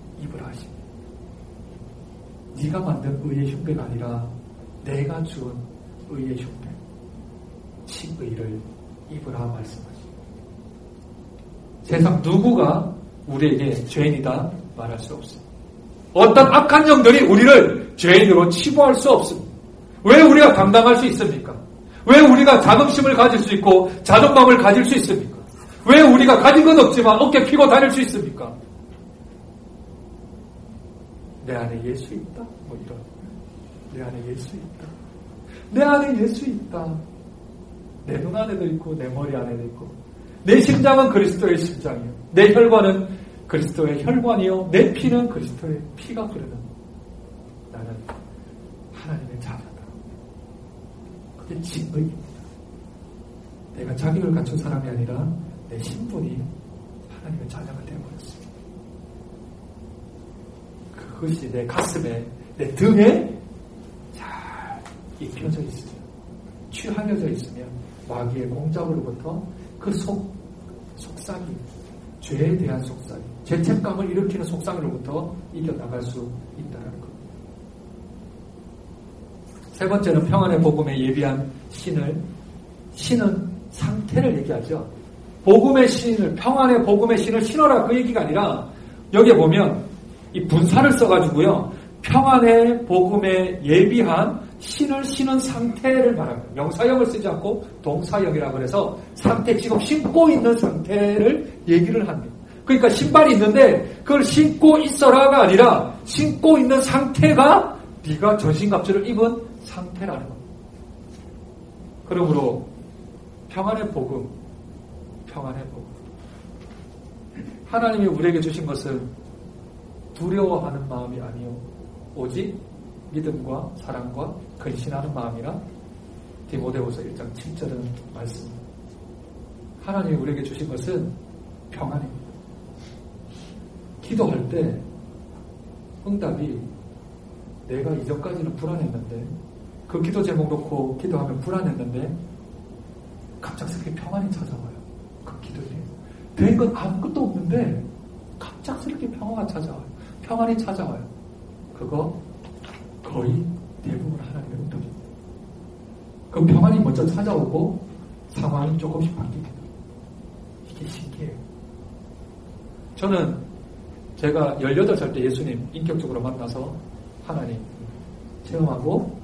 네가 만든 의의 흉배가 아니라 내가 준 의의 흉배, 칭의를 입으라 말씀하십니다. 세상 누구가 우리에게 죄인이다, 말할 수 없습니다. 어떤 악한 영들이 우리를 죄인으로 치부할 수 없습니다. 왜 우리가 감당할 수 있습니까? 왜 우리가 자긍심을 가질 수 있고 자존감을 가질 수 있습니까? 왜 우리가 가진 건 없지만 어깨 피고 다닐 수 있습니까? 내 안에 예수 있다. 뭐 이런. 내 안에 예수 있다. 내 안에 예수 있다. 내 눈 안에도 있고 내 머리 안에도 있고 내 심장은 그리스도의 심장이요. 내 혈관은 그리스도의 혈관이요. 내 피는 그리스도의 피가 흐르는 나는 하나님의 자녀다. 그게 진의입니다. 내가 자격을 갖춘 사람이 아니라 내 신분이 하나님의 자녀가 되어버렸습니다. 그것이 내 가슴에, 내 등에 잘 입혀져 있으면, 취하려져 있으면, 마귀의 공작으로부터 그 속, 속삭임, 죄에 대한 속삭임, 죄책감을 일으키는 속삭임으로부터 이겨나갈 수 있다는 것. 세 번째는 평안의 복음에 예비한 신을, 신은 상태를 얘기하죠. 복음의 신을, 평안의 복음의 신을 신어라 그 얘기가 아니라, 여기에 보면, 이 분사를 써가지고요, 평안의 복음에 예비한 신을 신은 상태를 말합니다. 명사형을 쓰지 않고 동사형이라고 해서 상태, 지금 신고 있는 상태를 얘기를 합니다. 그러니까 신발이 있는데 그걸 신고 있어라가 아니라 신고 있는 상태가 네가 전신갑주를 입은 상태라는 겁니다. 그러므로 평안의 복음, 평안의 복음. 하나님이 우리에게 주신 것은 두려워하는 마음이 아니요 오직 믿음과 사랑과 근신하는 마음이라 디모데후서 1장 7절은 말씀입니다. 하나님이 우리에게 주신 것은 평안입니다. 기도할 때 응답이 내가 이전까지는 불안했는데 그 기도 제목 놓고 기도하면 불안했는데 갑작스럽게 평안이 찾아와요. 그 기도에. 된 건 아무것도 없는데 갑작스럽게 평화가 찾아와요. 평안이 찾아와요. 그거 거의 대부분 하나님의 응답입니다. 그 평안이 먼저 찾아오고 상황이 조금씩 바뀝니다. 이게 신기해요. 저는 제가 18살 때 예수님 인격적으로 만나서 하나님 체험하고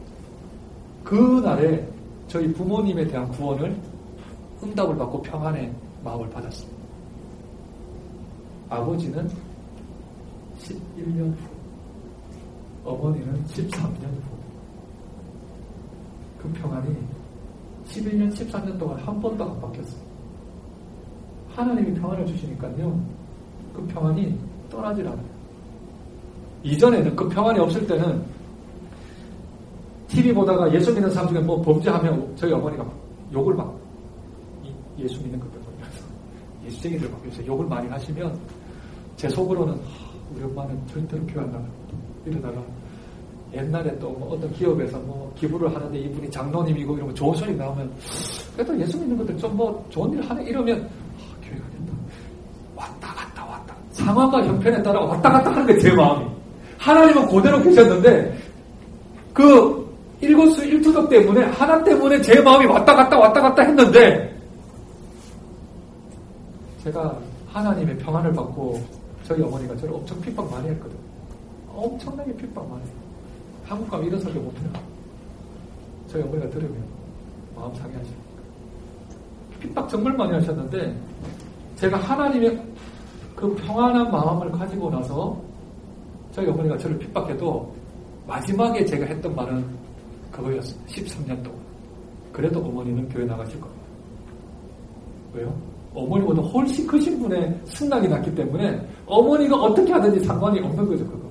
그날에 저희 부모님에 대한 구원을 응답을 받고 평안의 마음을 받았습니다. 아버지는 11년 후, 어머니는 13년 후. 그 평안이 11년, 13년 동안 한 번도 안 바뀌었어요. 하나님이 평안을 주시니까요, 그 평안이 떠나질 않아요. 이전에는 그 평안이 없을 때는 TV 보다가 예수 믿는 사람 중에 뭐 범죄하면 저희 어머니가 욕을 막 예수 믿는 것들 보면서 예수쟁이들 보면서 욕을 많이 하시면 제 속으로는 우리 엄마는 절대로 나가 이러다가 옛날에 또 뭐 어떤 기업에서 뭐 기부를 하는데 이분이 장로님이고 이러면 좋은 소리 나오면 그래도 예수 믿는 것들 좀 뭐 좋은 일 하네 이러면 아, 교회가 된다. 왔다 갔다 왔다. 상황과 형편에 따라 왔다 갔다 하는 게 제 마음이. 하나님은 그대로 계셨는데 그 일거수 일투족 때문에 하나 때문에 제 마음이 왔다 갔다 왔다 갔다 했는데 제가 하나님의 평안을 받고 저희 어머니가 저를 엄청 핍박 많이 했거든. 엄청나게 핍박 많이 했어. 한국 가면 이런 설교 못해요. 저희 어머니가 들으면 마음 상해하시니까. 핍박 정말 많이 하셨는데 제가 하나님의 그 평안한 마음을 가지고 나서 저희 어머니가 저를 핍박해도 마지막에 제가 했던 말은 그거였어요. 13년 동안. 그래도 어머니는 교회 나가실 겁니다. 왜요? 어머니보다 훨씬 크신 분의 승낙이 났기 때문에 어머니가 어떻게 하든지 상관이 없는 거죠, 그거.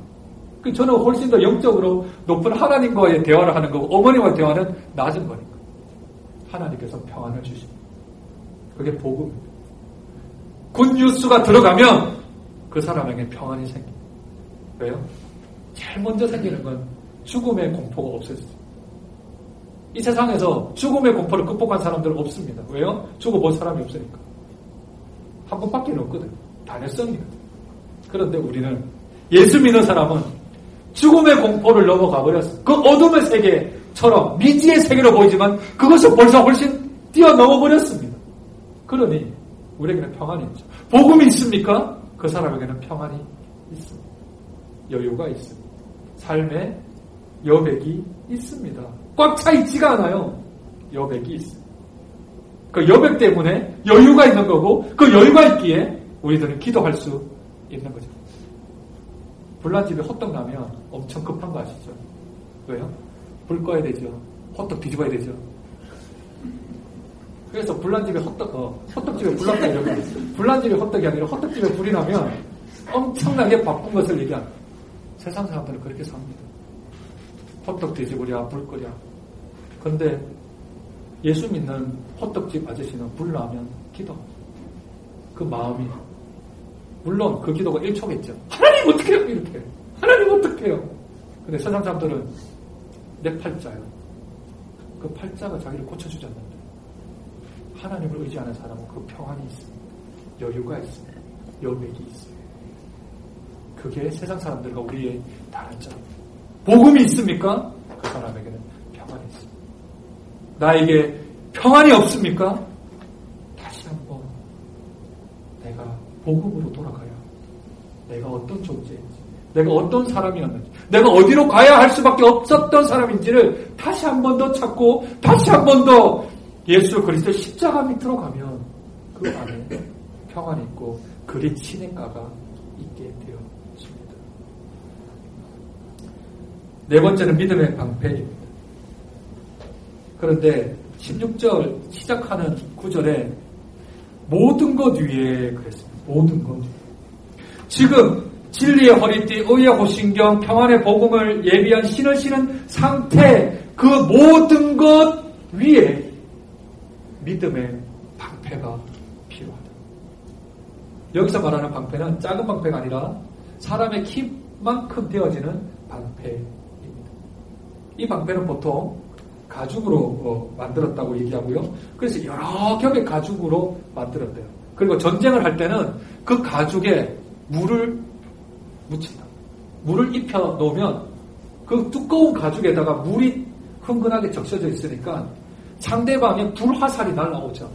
그 저는 훨씬 더 영적으로 높은 하나님과의 대화를 하는 거고 어머니와 대화는 낮은 거니까. 하나님께서 평안을 주십니다. 그게 복음입니다. 굿뉴스가 들어가면 그 사람에게 평안이 생깁니다. 왜요? 제일 먼저 생기는 건 죽음의 공포가 없어졌어요. 이 세상에서 죽음의 공포를 극복한 사람들은 없습니다. 왜요? 죽어본 사람이 없으니까. 한 번밖에 없거든. 다녔습니다. 그런데 우리는 예수 믿는 사람은 죽음의 공포를 넘어가 버렸어. 그 어둠의 세계처럼 미지의 세계로 보이지만 그것을 벌써 훨씬 뛰어넘어 버렸습니다. 그러니 우리에게는 평안이 있죠. 복음이 있습니까? 그 사람에게는 평안이 있습니다. 여유가 있습니다. 삶에 여백이 있습니다. 꽉 차 있지가 않아요. 여백이 있습니다. 그 여백 때문에 여유가 있는 거고 그 여유가 있기에 우리들은 기도할 수 있는 거죠. 불난 집에 호떡 나면 엄청 급한 거 아시죠? 왜요? 불 꺼야 되죠. 호떡 뒤집어야 되죠. 그래서 불난집에 호떡, 어, 호떡집에 불났다 이러면 불난집에 호떡이 아니라 호떡집에 불이 나면 엄청나게 바쁜 것을 얘기한 세상 사람들은 그렇게 삽니다. 호떡 뒤집으랴 불 끄랴. 근데 예수 믿는 호떡집 아저씨는 불 나면 기도. 그 마음이 물론 그 기도가 1초겠죠. 하나님 어떻게 해요? 이렇게. 하나님 어떻게 해요? 근데 세상 사람들은 내 팔자요. 그 팔자가 자기를 고쳐주지 않는다. 하나님을 의지하는 사람은 그 평안이 있습니다. 여유가 있습니다. 여백이 있습니다. 그게 세상 사람들과 우리의 다른 점. 복음이 있습니까? 그 사람에게는 평안이 있습니다. 나에게 평안이 없습니까? 다시 한번 내가 복음으로 돌아가야 내가 어떤 존재인지, 내가 어떤 사람이었는지, 내가 어디로 가야 할 수밖에 없었던 사람인지를 다시 한 번 더 찾고 다시 한 번 더 예수 그리스도 십자가 밑으로 가면 그 안에 평안이 있고 그리 친행가가 있게 되었습니다. 네 번째는 믿음의 방패입니다. 그런데 16절 시작하는 구절에 모든 것 위에 그랬습니다. 모든 것 위에. 지금 진리의 허리띠, 의의 호신경, 평안의 복음을 예비한 신을 신은 상태 그 모든 것 위에 믿음의 방패가 필요하다. 여기서 말하는 방패는 작은 방패가 아니라 사람의 키만큼 되어지는 방패입니다. 이 방패는 보통 가죽으로 어, 만들었다고 얘기하고요. 그래서 여러 겹의 가죽으로 만들었대요. 그리고 전쟁을 할 때는 그 가죽에 물을 묻힌다. 물을 입혀 놓으면 그 두꺼운 가죽에다가 물이 흥건하게 적셔져 있으니까 상대방의 불화살이 날라오죠.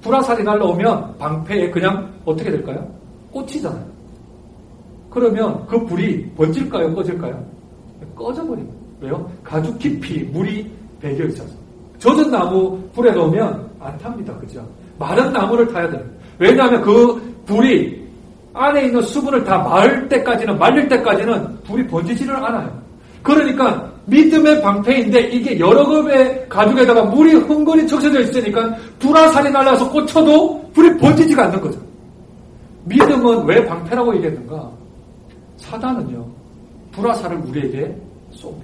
불화살이 날라오면 방패에 그냥 어떻게 될까요? 꽂히잖아요. 그러면 그 불이 번질까요? 꺼질까요? 꺼져버립니다. 왜요? 가죽 깊이 물이 배겨 있어서. 젖은 나무 불에 넣으면 안 탑니다. 그죠? 마른 나무를 타야 돼요. 왜냐하면 그 불이 안에 있는 수분을 다 마을 때까지는, 말릴 때까지는 불이 번지지를 않아요. 그러니까 믿음의 방패인데 이게 여러 급의 가죽에다가 물이 흥건히 적셔져 있으니까 불화살이 날라서 꽂혀도 불이 번지지가 않는 거죠. 믿음은 왜 방패라고 얘기했는가? 사단은요, 불화살을 우리에게 쏩니다.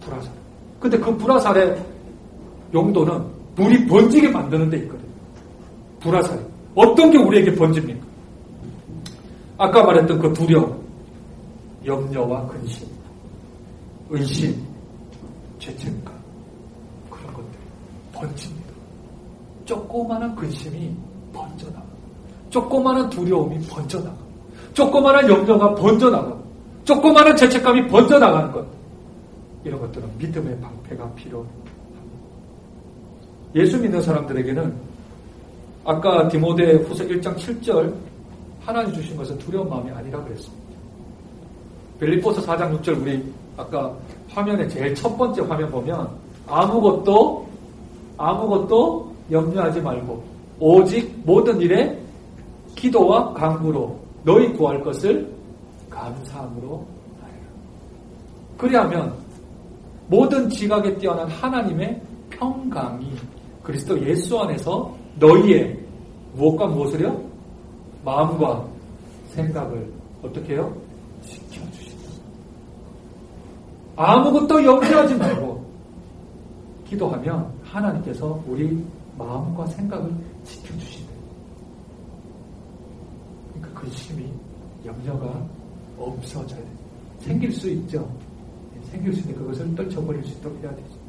불화살. 근데 그 불화살의 용도는 불이 번지게 만드는 데 있거든요. 불화살이. 어떤 게 우리에게 번집니까? 아까 말했던 그 두려움, 염려와 근심. 의심, 죄책감 그런 것들이 번집니다. 조그마한 근심이 번져나가. 조그마한 두려움이 번져나가. 조그마한 염려가 번져나가. 조그마한 죄책감이 번져나가는 것. 이런 것들은 믿음의 방패가 필요합니다. 예수 믿는 사람들에게는 아까 디모데 후서 1장 7절 하나님 주신 것은 두려운 마음이 아니라 그랬습니다. 빌리포스 4장 6절 우리 아까 화면에 제일 첫 번째 화면 보면 아무것도 아무것도 염려하지 말고 오직 모든 일에 기도와 강구로 너희 구할 것을 감사함으로 하리라. 그리하면 모든 지각에 뛰어난 하나님의 평강이 그리스도 예수 안에서 너희의 무엇과 무엇을요? 마음과 생각을 어떻게 해요? 지켜주신다. 아무것도 염려하지 말고 기도하면 하나님께서 우리 마음과 생각을 지켜주신다. 그러니까 근심이 염려가 없어져야 돼. 생길 수 있죠. 생길 수 있는 그것을 떨쳐버릴 수 있도록 해야 되죠.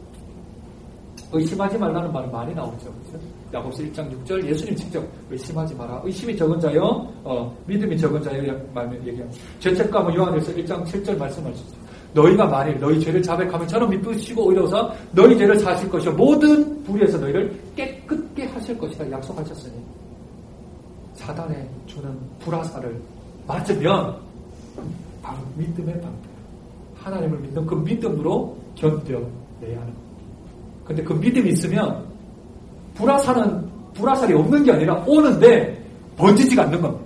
의심하지 말라는 말은 많이 나오죠. 그렇죠? 야곱서 1장 6절 예수님 직접 의심하지 마라. 의심이 적은 자요, 어, 믿음이 적은 자요 얘기합니다. 죄책감은 요한에서 1장 7절 말씀하셨죠. 너희가 만일 너희 죄를 자백하면 저는 미쁘시고 의로서 너희 죄를 사실 것이요 모든 불의에서 너희를 깨끗게 하실 것이다 약속하셨으니 사단에 주는 불화살을 맞으면 방, 믿음의 방패. 하나님을 믿는 그 믿음으로 견뎌내야 하는 거. 근데 그 믿음이 있으면 불화살은 불화살이 없는 게 아니라 오는데 번지지가 않는 겁니다.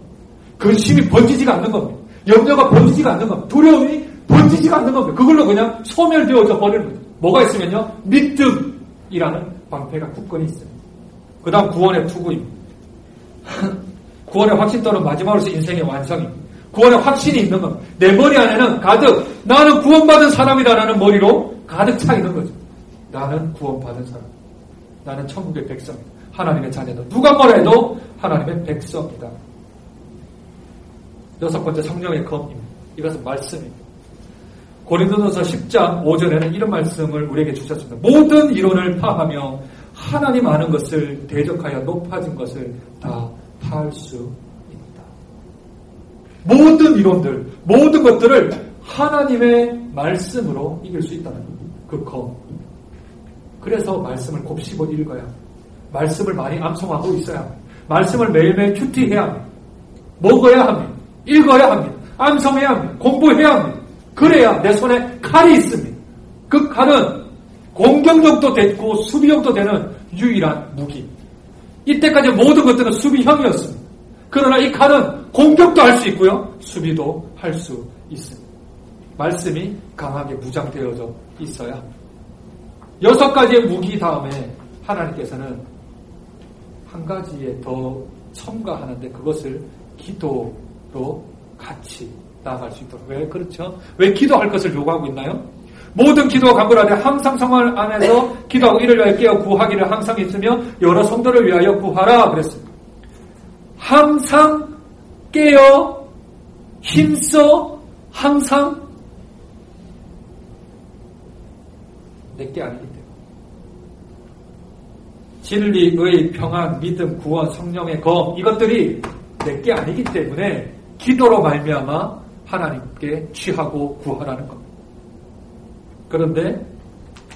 근심이 번지지가 않는 겁니다. 염려가 번지지가 않는 겁니다. 두려움이 번지지가 않는 겁니다. 그걸로 그냥 소멸되어져 버리는 거죠. 뭐가 있으면요? 믿음이라는 방패가 굳건히 있어요. 그 다음 구원의 투구입니다. 구원의 확신 또는 마지막으로서 인생의 완성입니다. 구원의 확신이 있는 겁니다. 내 머리 안에는 가득 나는 구원받은 사람이다라는 머리로 가득 차 있는 거죠. 나는 구원받은 사람. 나는 천국의 백성이다. 하나님의 자녀다. 누가 뭐라 해도 하나님의 백성이다. 여섯 번째 성령의 검입니다. 이것은 말씀입니다. 고린도전서 10장 5절에는 이런 말씀을 우리에게 주셨습니다. 모든 이론을 파하며 하나님 아는 것을 대적하여 높아진 것을 다 파할 수. 모든 이론들, 모든 것들을 하나님의 말씀으로 이길 수 있다는 그 검. 그래서 말씀을 곱씹어 읽어야 말씀을 많이 암송하고 있어야 합니다. 말씀을 매일매일 큐티해야 합니다. 먹어야 합니다. 읽어야 합니다. 암송해야 합니다. 공부해야 합니다. 그래야 내 손에 칼이 있습니다. 그 칼은 공격력도 됐고 수비력도 되는 유일한 무기. 이때까지 모든 것들은 수비형이었습니다. 그러나 이 칼은 공격도 할 수 있고요. 수비도 할 수 있습니다. 말씀이 강하게 무장되어져 있어야 합니다. 여섯 가지의 무기 다음에 하나님께서는 한 가지에 더 첨가하는데 그것을 기도로 같이 나아갈 수 있도록. 왜 그렇죠? 왜 기도할 것을 요구하고 있나요? 모든 기도와 간구를 하되 항상 성을 안에서 기도하고 이를 위하여 깨어 구하기를 항상 있으며 여러 성도를 위하여 구하라 그랬습니다. 항상 깨어 힘써 항상 내게 아니기 때문에 진리의 평안, 믿음, 구원, 성령의 검 이것들이 내게 아니기 때문에 기도로 말미암아 하나님께 취하고 구하라는 겁니다. 그런데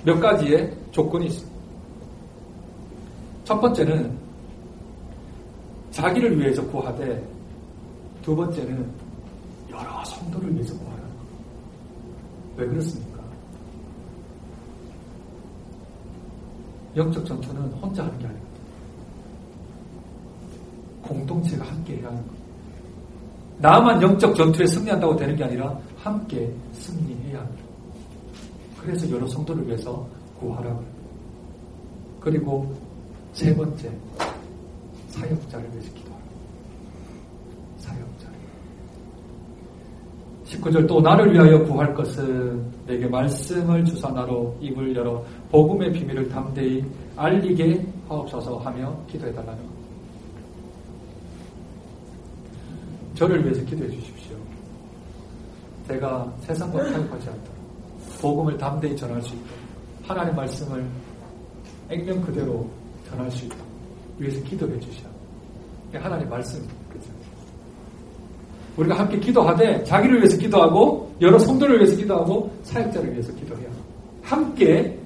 몇 가지의 조건이 있습니다. 첫 번째는 자기를 위해서 구하되 두 번째는 여러 성도를 위해서 겁니다. 왜 그렇습니까? 영적 전투는 혼자 하는 게 아닙니다. 공동체가 함께 해야 하는 겁니다. 나만 영적 전투에 승리한다고 되는 게 아니라 함께 승리해야 합니다. 그래서 여러 성도를 위해서 구하라고 그리고 세 번째, 사역자를 위해서 기도하라. 사역자. 19절 또 나를 위하여 구할 것은 내게 말씀을 주사 나로 입을 열어 복음의 비밀을 담대히 알리게 하옵소서 하며 기도해달라는 것. 저를 위해서 기도해 주십시오. 제가 세상과 타협하지 않도록 복음을 담대히 전할 수 있도록 하나님의 말씀을 액면 그대로 전할 수 있도록 위해서 기도해 주셔야 하나님의 말씀입니다. 그죠? 우리가 함께 기도하되 자기를 위해서 기도하고 여러 성도를 위해서 기도하고 사역자를 위해서 기도해야 함께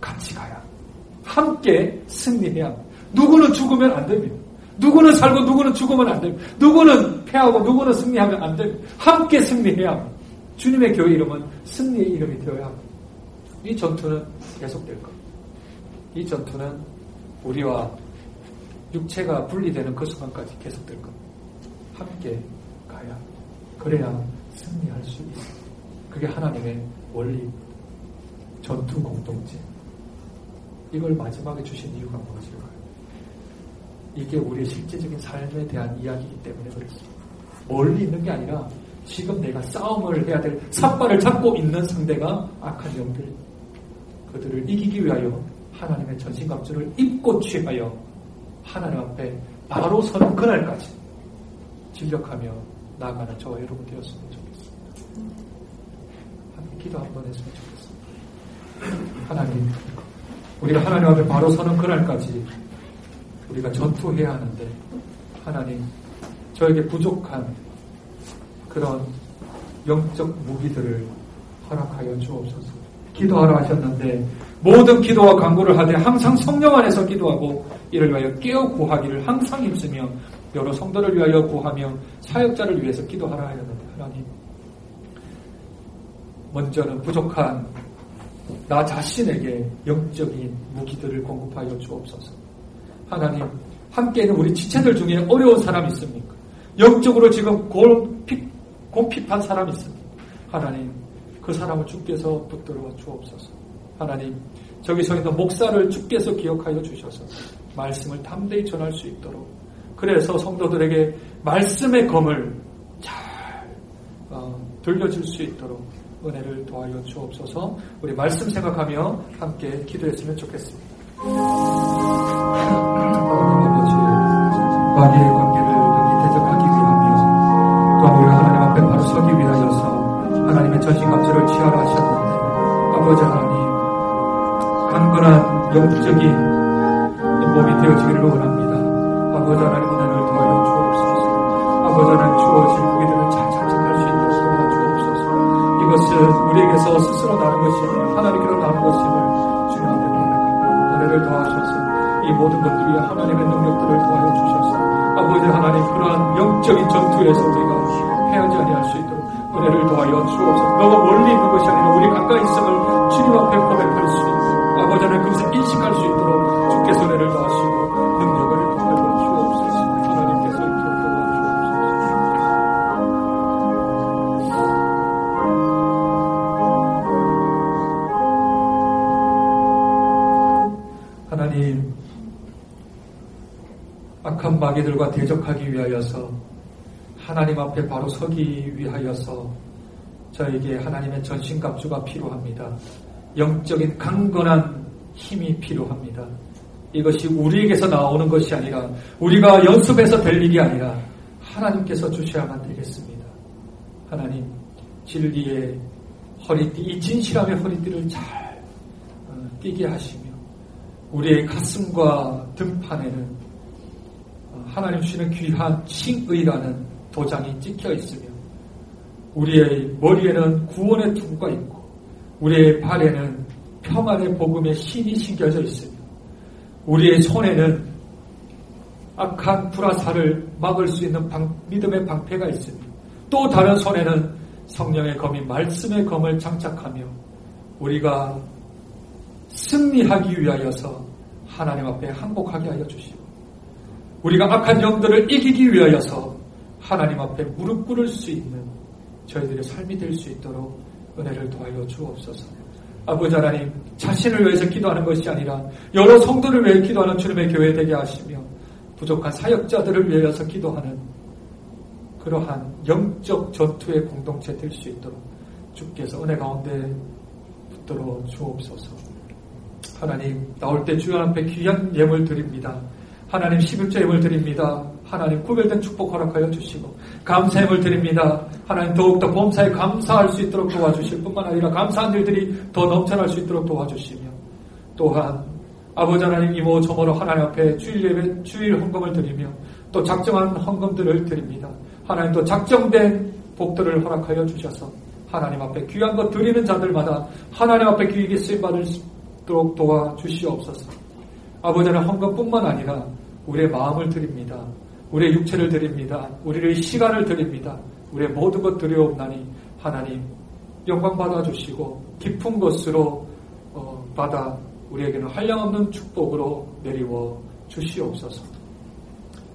같이 가야 함께 승리해야 누구는 죽으면 안 됩니다. 누구는 살고 누구는 죽으면 안 됩니다. 누구는 패하고 누구는 승리하면 안 됩니다. 함께 승리해야. 주님의 교회 이름은 승리의 이름이 되어야 합니다. 이 전투는 계속될 겁니다. 이 전투는 우리와 육체가 분리되는 그 순간까지 계속될 겁니다. 함께 가야 그래야 승리할 수 있습니다. 그게 하나님의 원리입니다. 전투 공동체. 이걸 마지막에 주신 이유가 무엇일까요? 이게 우리의 실제적인 삶에 대한 이야기이기 때문에 그렇습니다. 멀리 있는 게 아니라 지금 내가 싸움을 해야 될 삿발을 잡고 있는 상대가 악한 영들 그들을 이기기 위하여 하나님의 전신갑주를 입고 취하여 하나님 앞에 바로 서는 그날까지 진력하며 나아가는 저와 여러분 되었으면 좋겠습니다. 함께 기도 한번 했으면 좋겠습니다. 하나님, 우리가 하나님 앞에 바로 서는 그날까지 우리가 전투해야 하는데 하나님 저에게 부족한 그런 영적 무기들을 허락하여 주옵소서. 기도하라 하셨는데 모든 기도와 간구를 하되 항상 성령 안에서 기도하고 이를 위하여 깨어 구하기를 항상 힘쓰며 여러 성도를 위하여 구하며 사역자를 위해서 기도하라 하였는데 하나님 먼저는 부족한 나 자신에게 영적인 무기들을 공급하여 주옵소서. 하나님, 함께 있는 우리 지체들 중에 어려운 사람 있습니까? 영적으로 지금 골핍, 곤핍한 사람 있습니까? 하나님, 그 사람을 주께서 붙들어 주옵소서. 하나님, 저기 서 있는 목사를 주께서 기억하여 주셔서 말씀을 담대히 전할 수 있도록 그래서 성도들에게 말씀의 검을 잘 어, 들려줄 수 있도록 은혜를 도하여 주옵소서 우리 말씀 생각하며 함께 기도했으면 좋겠습니다. 아버지, 앞에 바로 서기 위하여서 저에게 하나님의 전신갑주가 필요합니다. 영적인 강건한 힘이 필요합니다. 이것이 우리에게서 나오는 것이 아니라 우리가 연습해서 될 일이 아니라 하나님께서 주셔야만 되겠습니다. 하나님 진리의 허리띠, 이 진실함의 허리띠를 잘 어, 뛰게 하시며 우리의 가슴과 등판에는 어, 하나님 주시는 귀한 칭의라는 도장이 찍혀 있으며 우리의 머리에는 구원의 투구가 있고 우리의 발에는 평안의 복음의 신이 신겨져 있으며 우리의 손에는 악한 불화살을 막을 수 있는 방, 믿음의 방패가 있으며 또 다른 손에는 성령의 검이 말씀의 검을 장착하며 우리가 승리하기 위하여서 하나님 앞에 항복하게 하여 주시고 우리가 악한 영들을 이기기 위하여서 하나님 앞에 무릎 꿇을 수 있는 저희들의 삶이 될 수 있도록 은혜를 도하여 주옵소서. 아버지 하나님, 자신을 위해서 기도하는 것이 아니라 여러 성도를 위해 기도하는 주님의 교회 되게 하시며 부족한 사역자들을 위해서 기도하는 그러한 영적 전투의 공동체 될 수 있도록 주께서 은혜 가운데 붙들어 주옵소서. 하나님, 나올 때 주여 앞에 귀한 예물 드립니다. 하나님 11조 예물 드립니다. 하나님 구별된 축복 허락하여 주시고 감사 예물 드립니다. 하나님 더욱더 범사에 감사할 수 있도록 도와주실 뿐만 아니라 감사한 일들이 더 넘쳐날 수 있도록 도와주시며 또한 아버지 하나님 이모 저모로 하나님 앞에 주일 예배 주일 헌금을 드리며 또 작정한 헌금들을 드립니다. 하나님 또 작정된 복들을 허락하여 주셔서 하나님 앞에 귀한 것 드리는 자들마다 하나님 앞에 귀하게 쓰임 받을 수 있도록 도와주시옵소서. 아버지 하나님 헌금뿐만 아니라 우리의 마음을 드립니다. 우리의 육체를 드립니다. 우리의 시간을 드립니다. 우리의 모든 것 드려옵나니 하나님 영광 받아주시고 깊은 것으로 어, 받아 우리에게는 한량없는 축복으로 내리워 주시옵소서.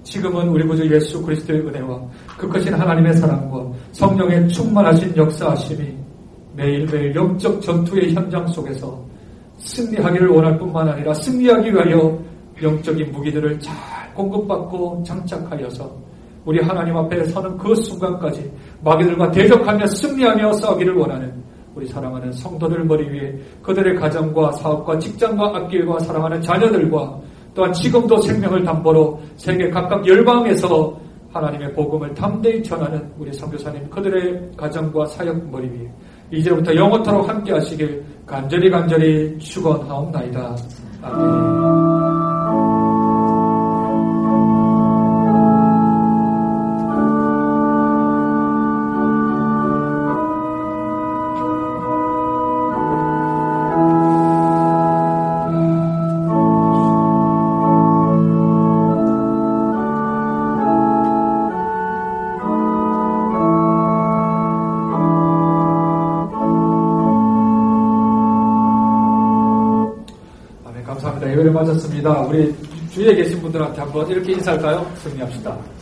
지금은 우리 구주 예수 그리스도의 은혜와 그 크신 하나님의 사랑과 성령의 충만하신 역사하심이 매일매일 영적 전투의 현장 속에서 승리하기를 원할 뿐만 아니라 승리하기 위하여 영적인 무기들을 잘 공급받고 장착하여서 우리 하나님 앞에 서는 그 순간까지 마귀들과 대적하며 승리하며 싸우기를 원하는 우리 사랑하는 성도들 머리 위에 그들의 가정과 사업과 직장과 앞길과 사랑하는 자녀들과 또한 지금도 생명을 담보로 세계 각각 열방에서 하나님의 복음을 담대히 전하는 우리 선교사님 그들의 가정과 사역 머리 위에 이제부터 영원토록 함께 하시길 간절히 간절히 축원하옵나이다. 아멘. 한번 이렇게 인사할까요? 승리합시다.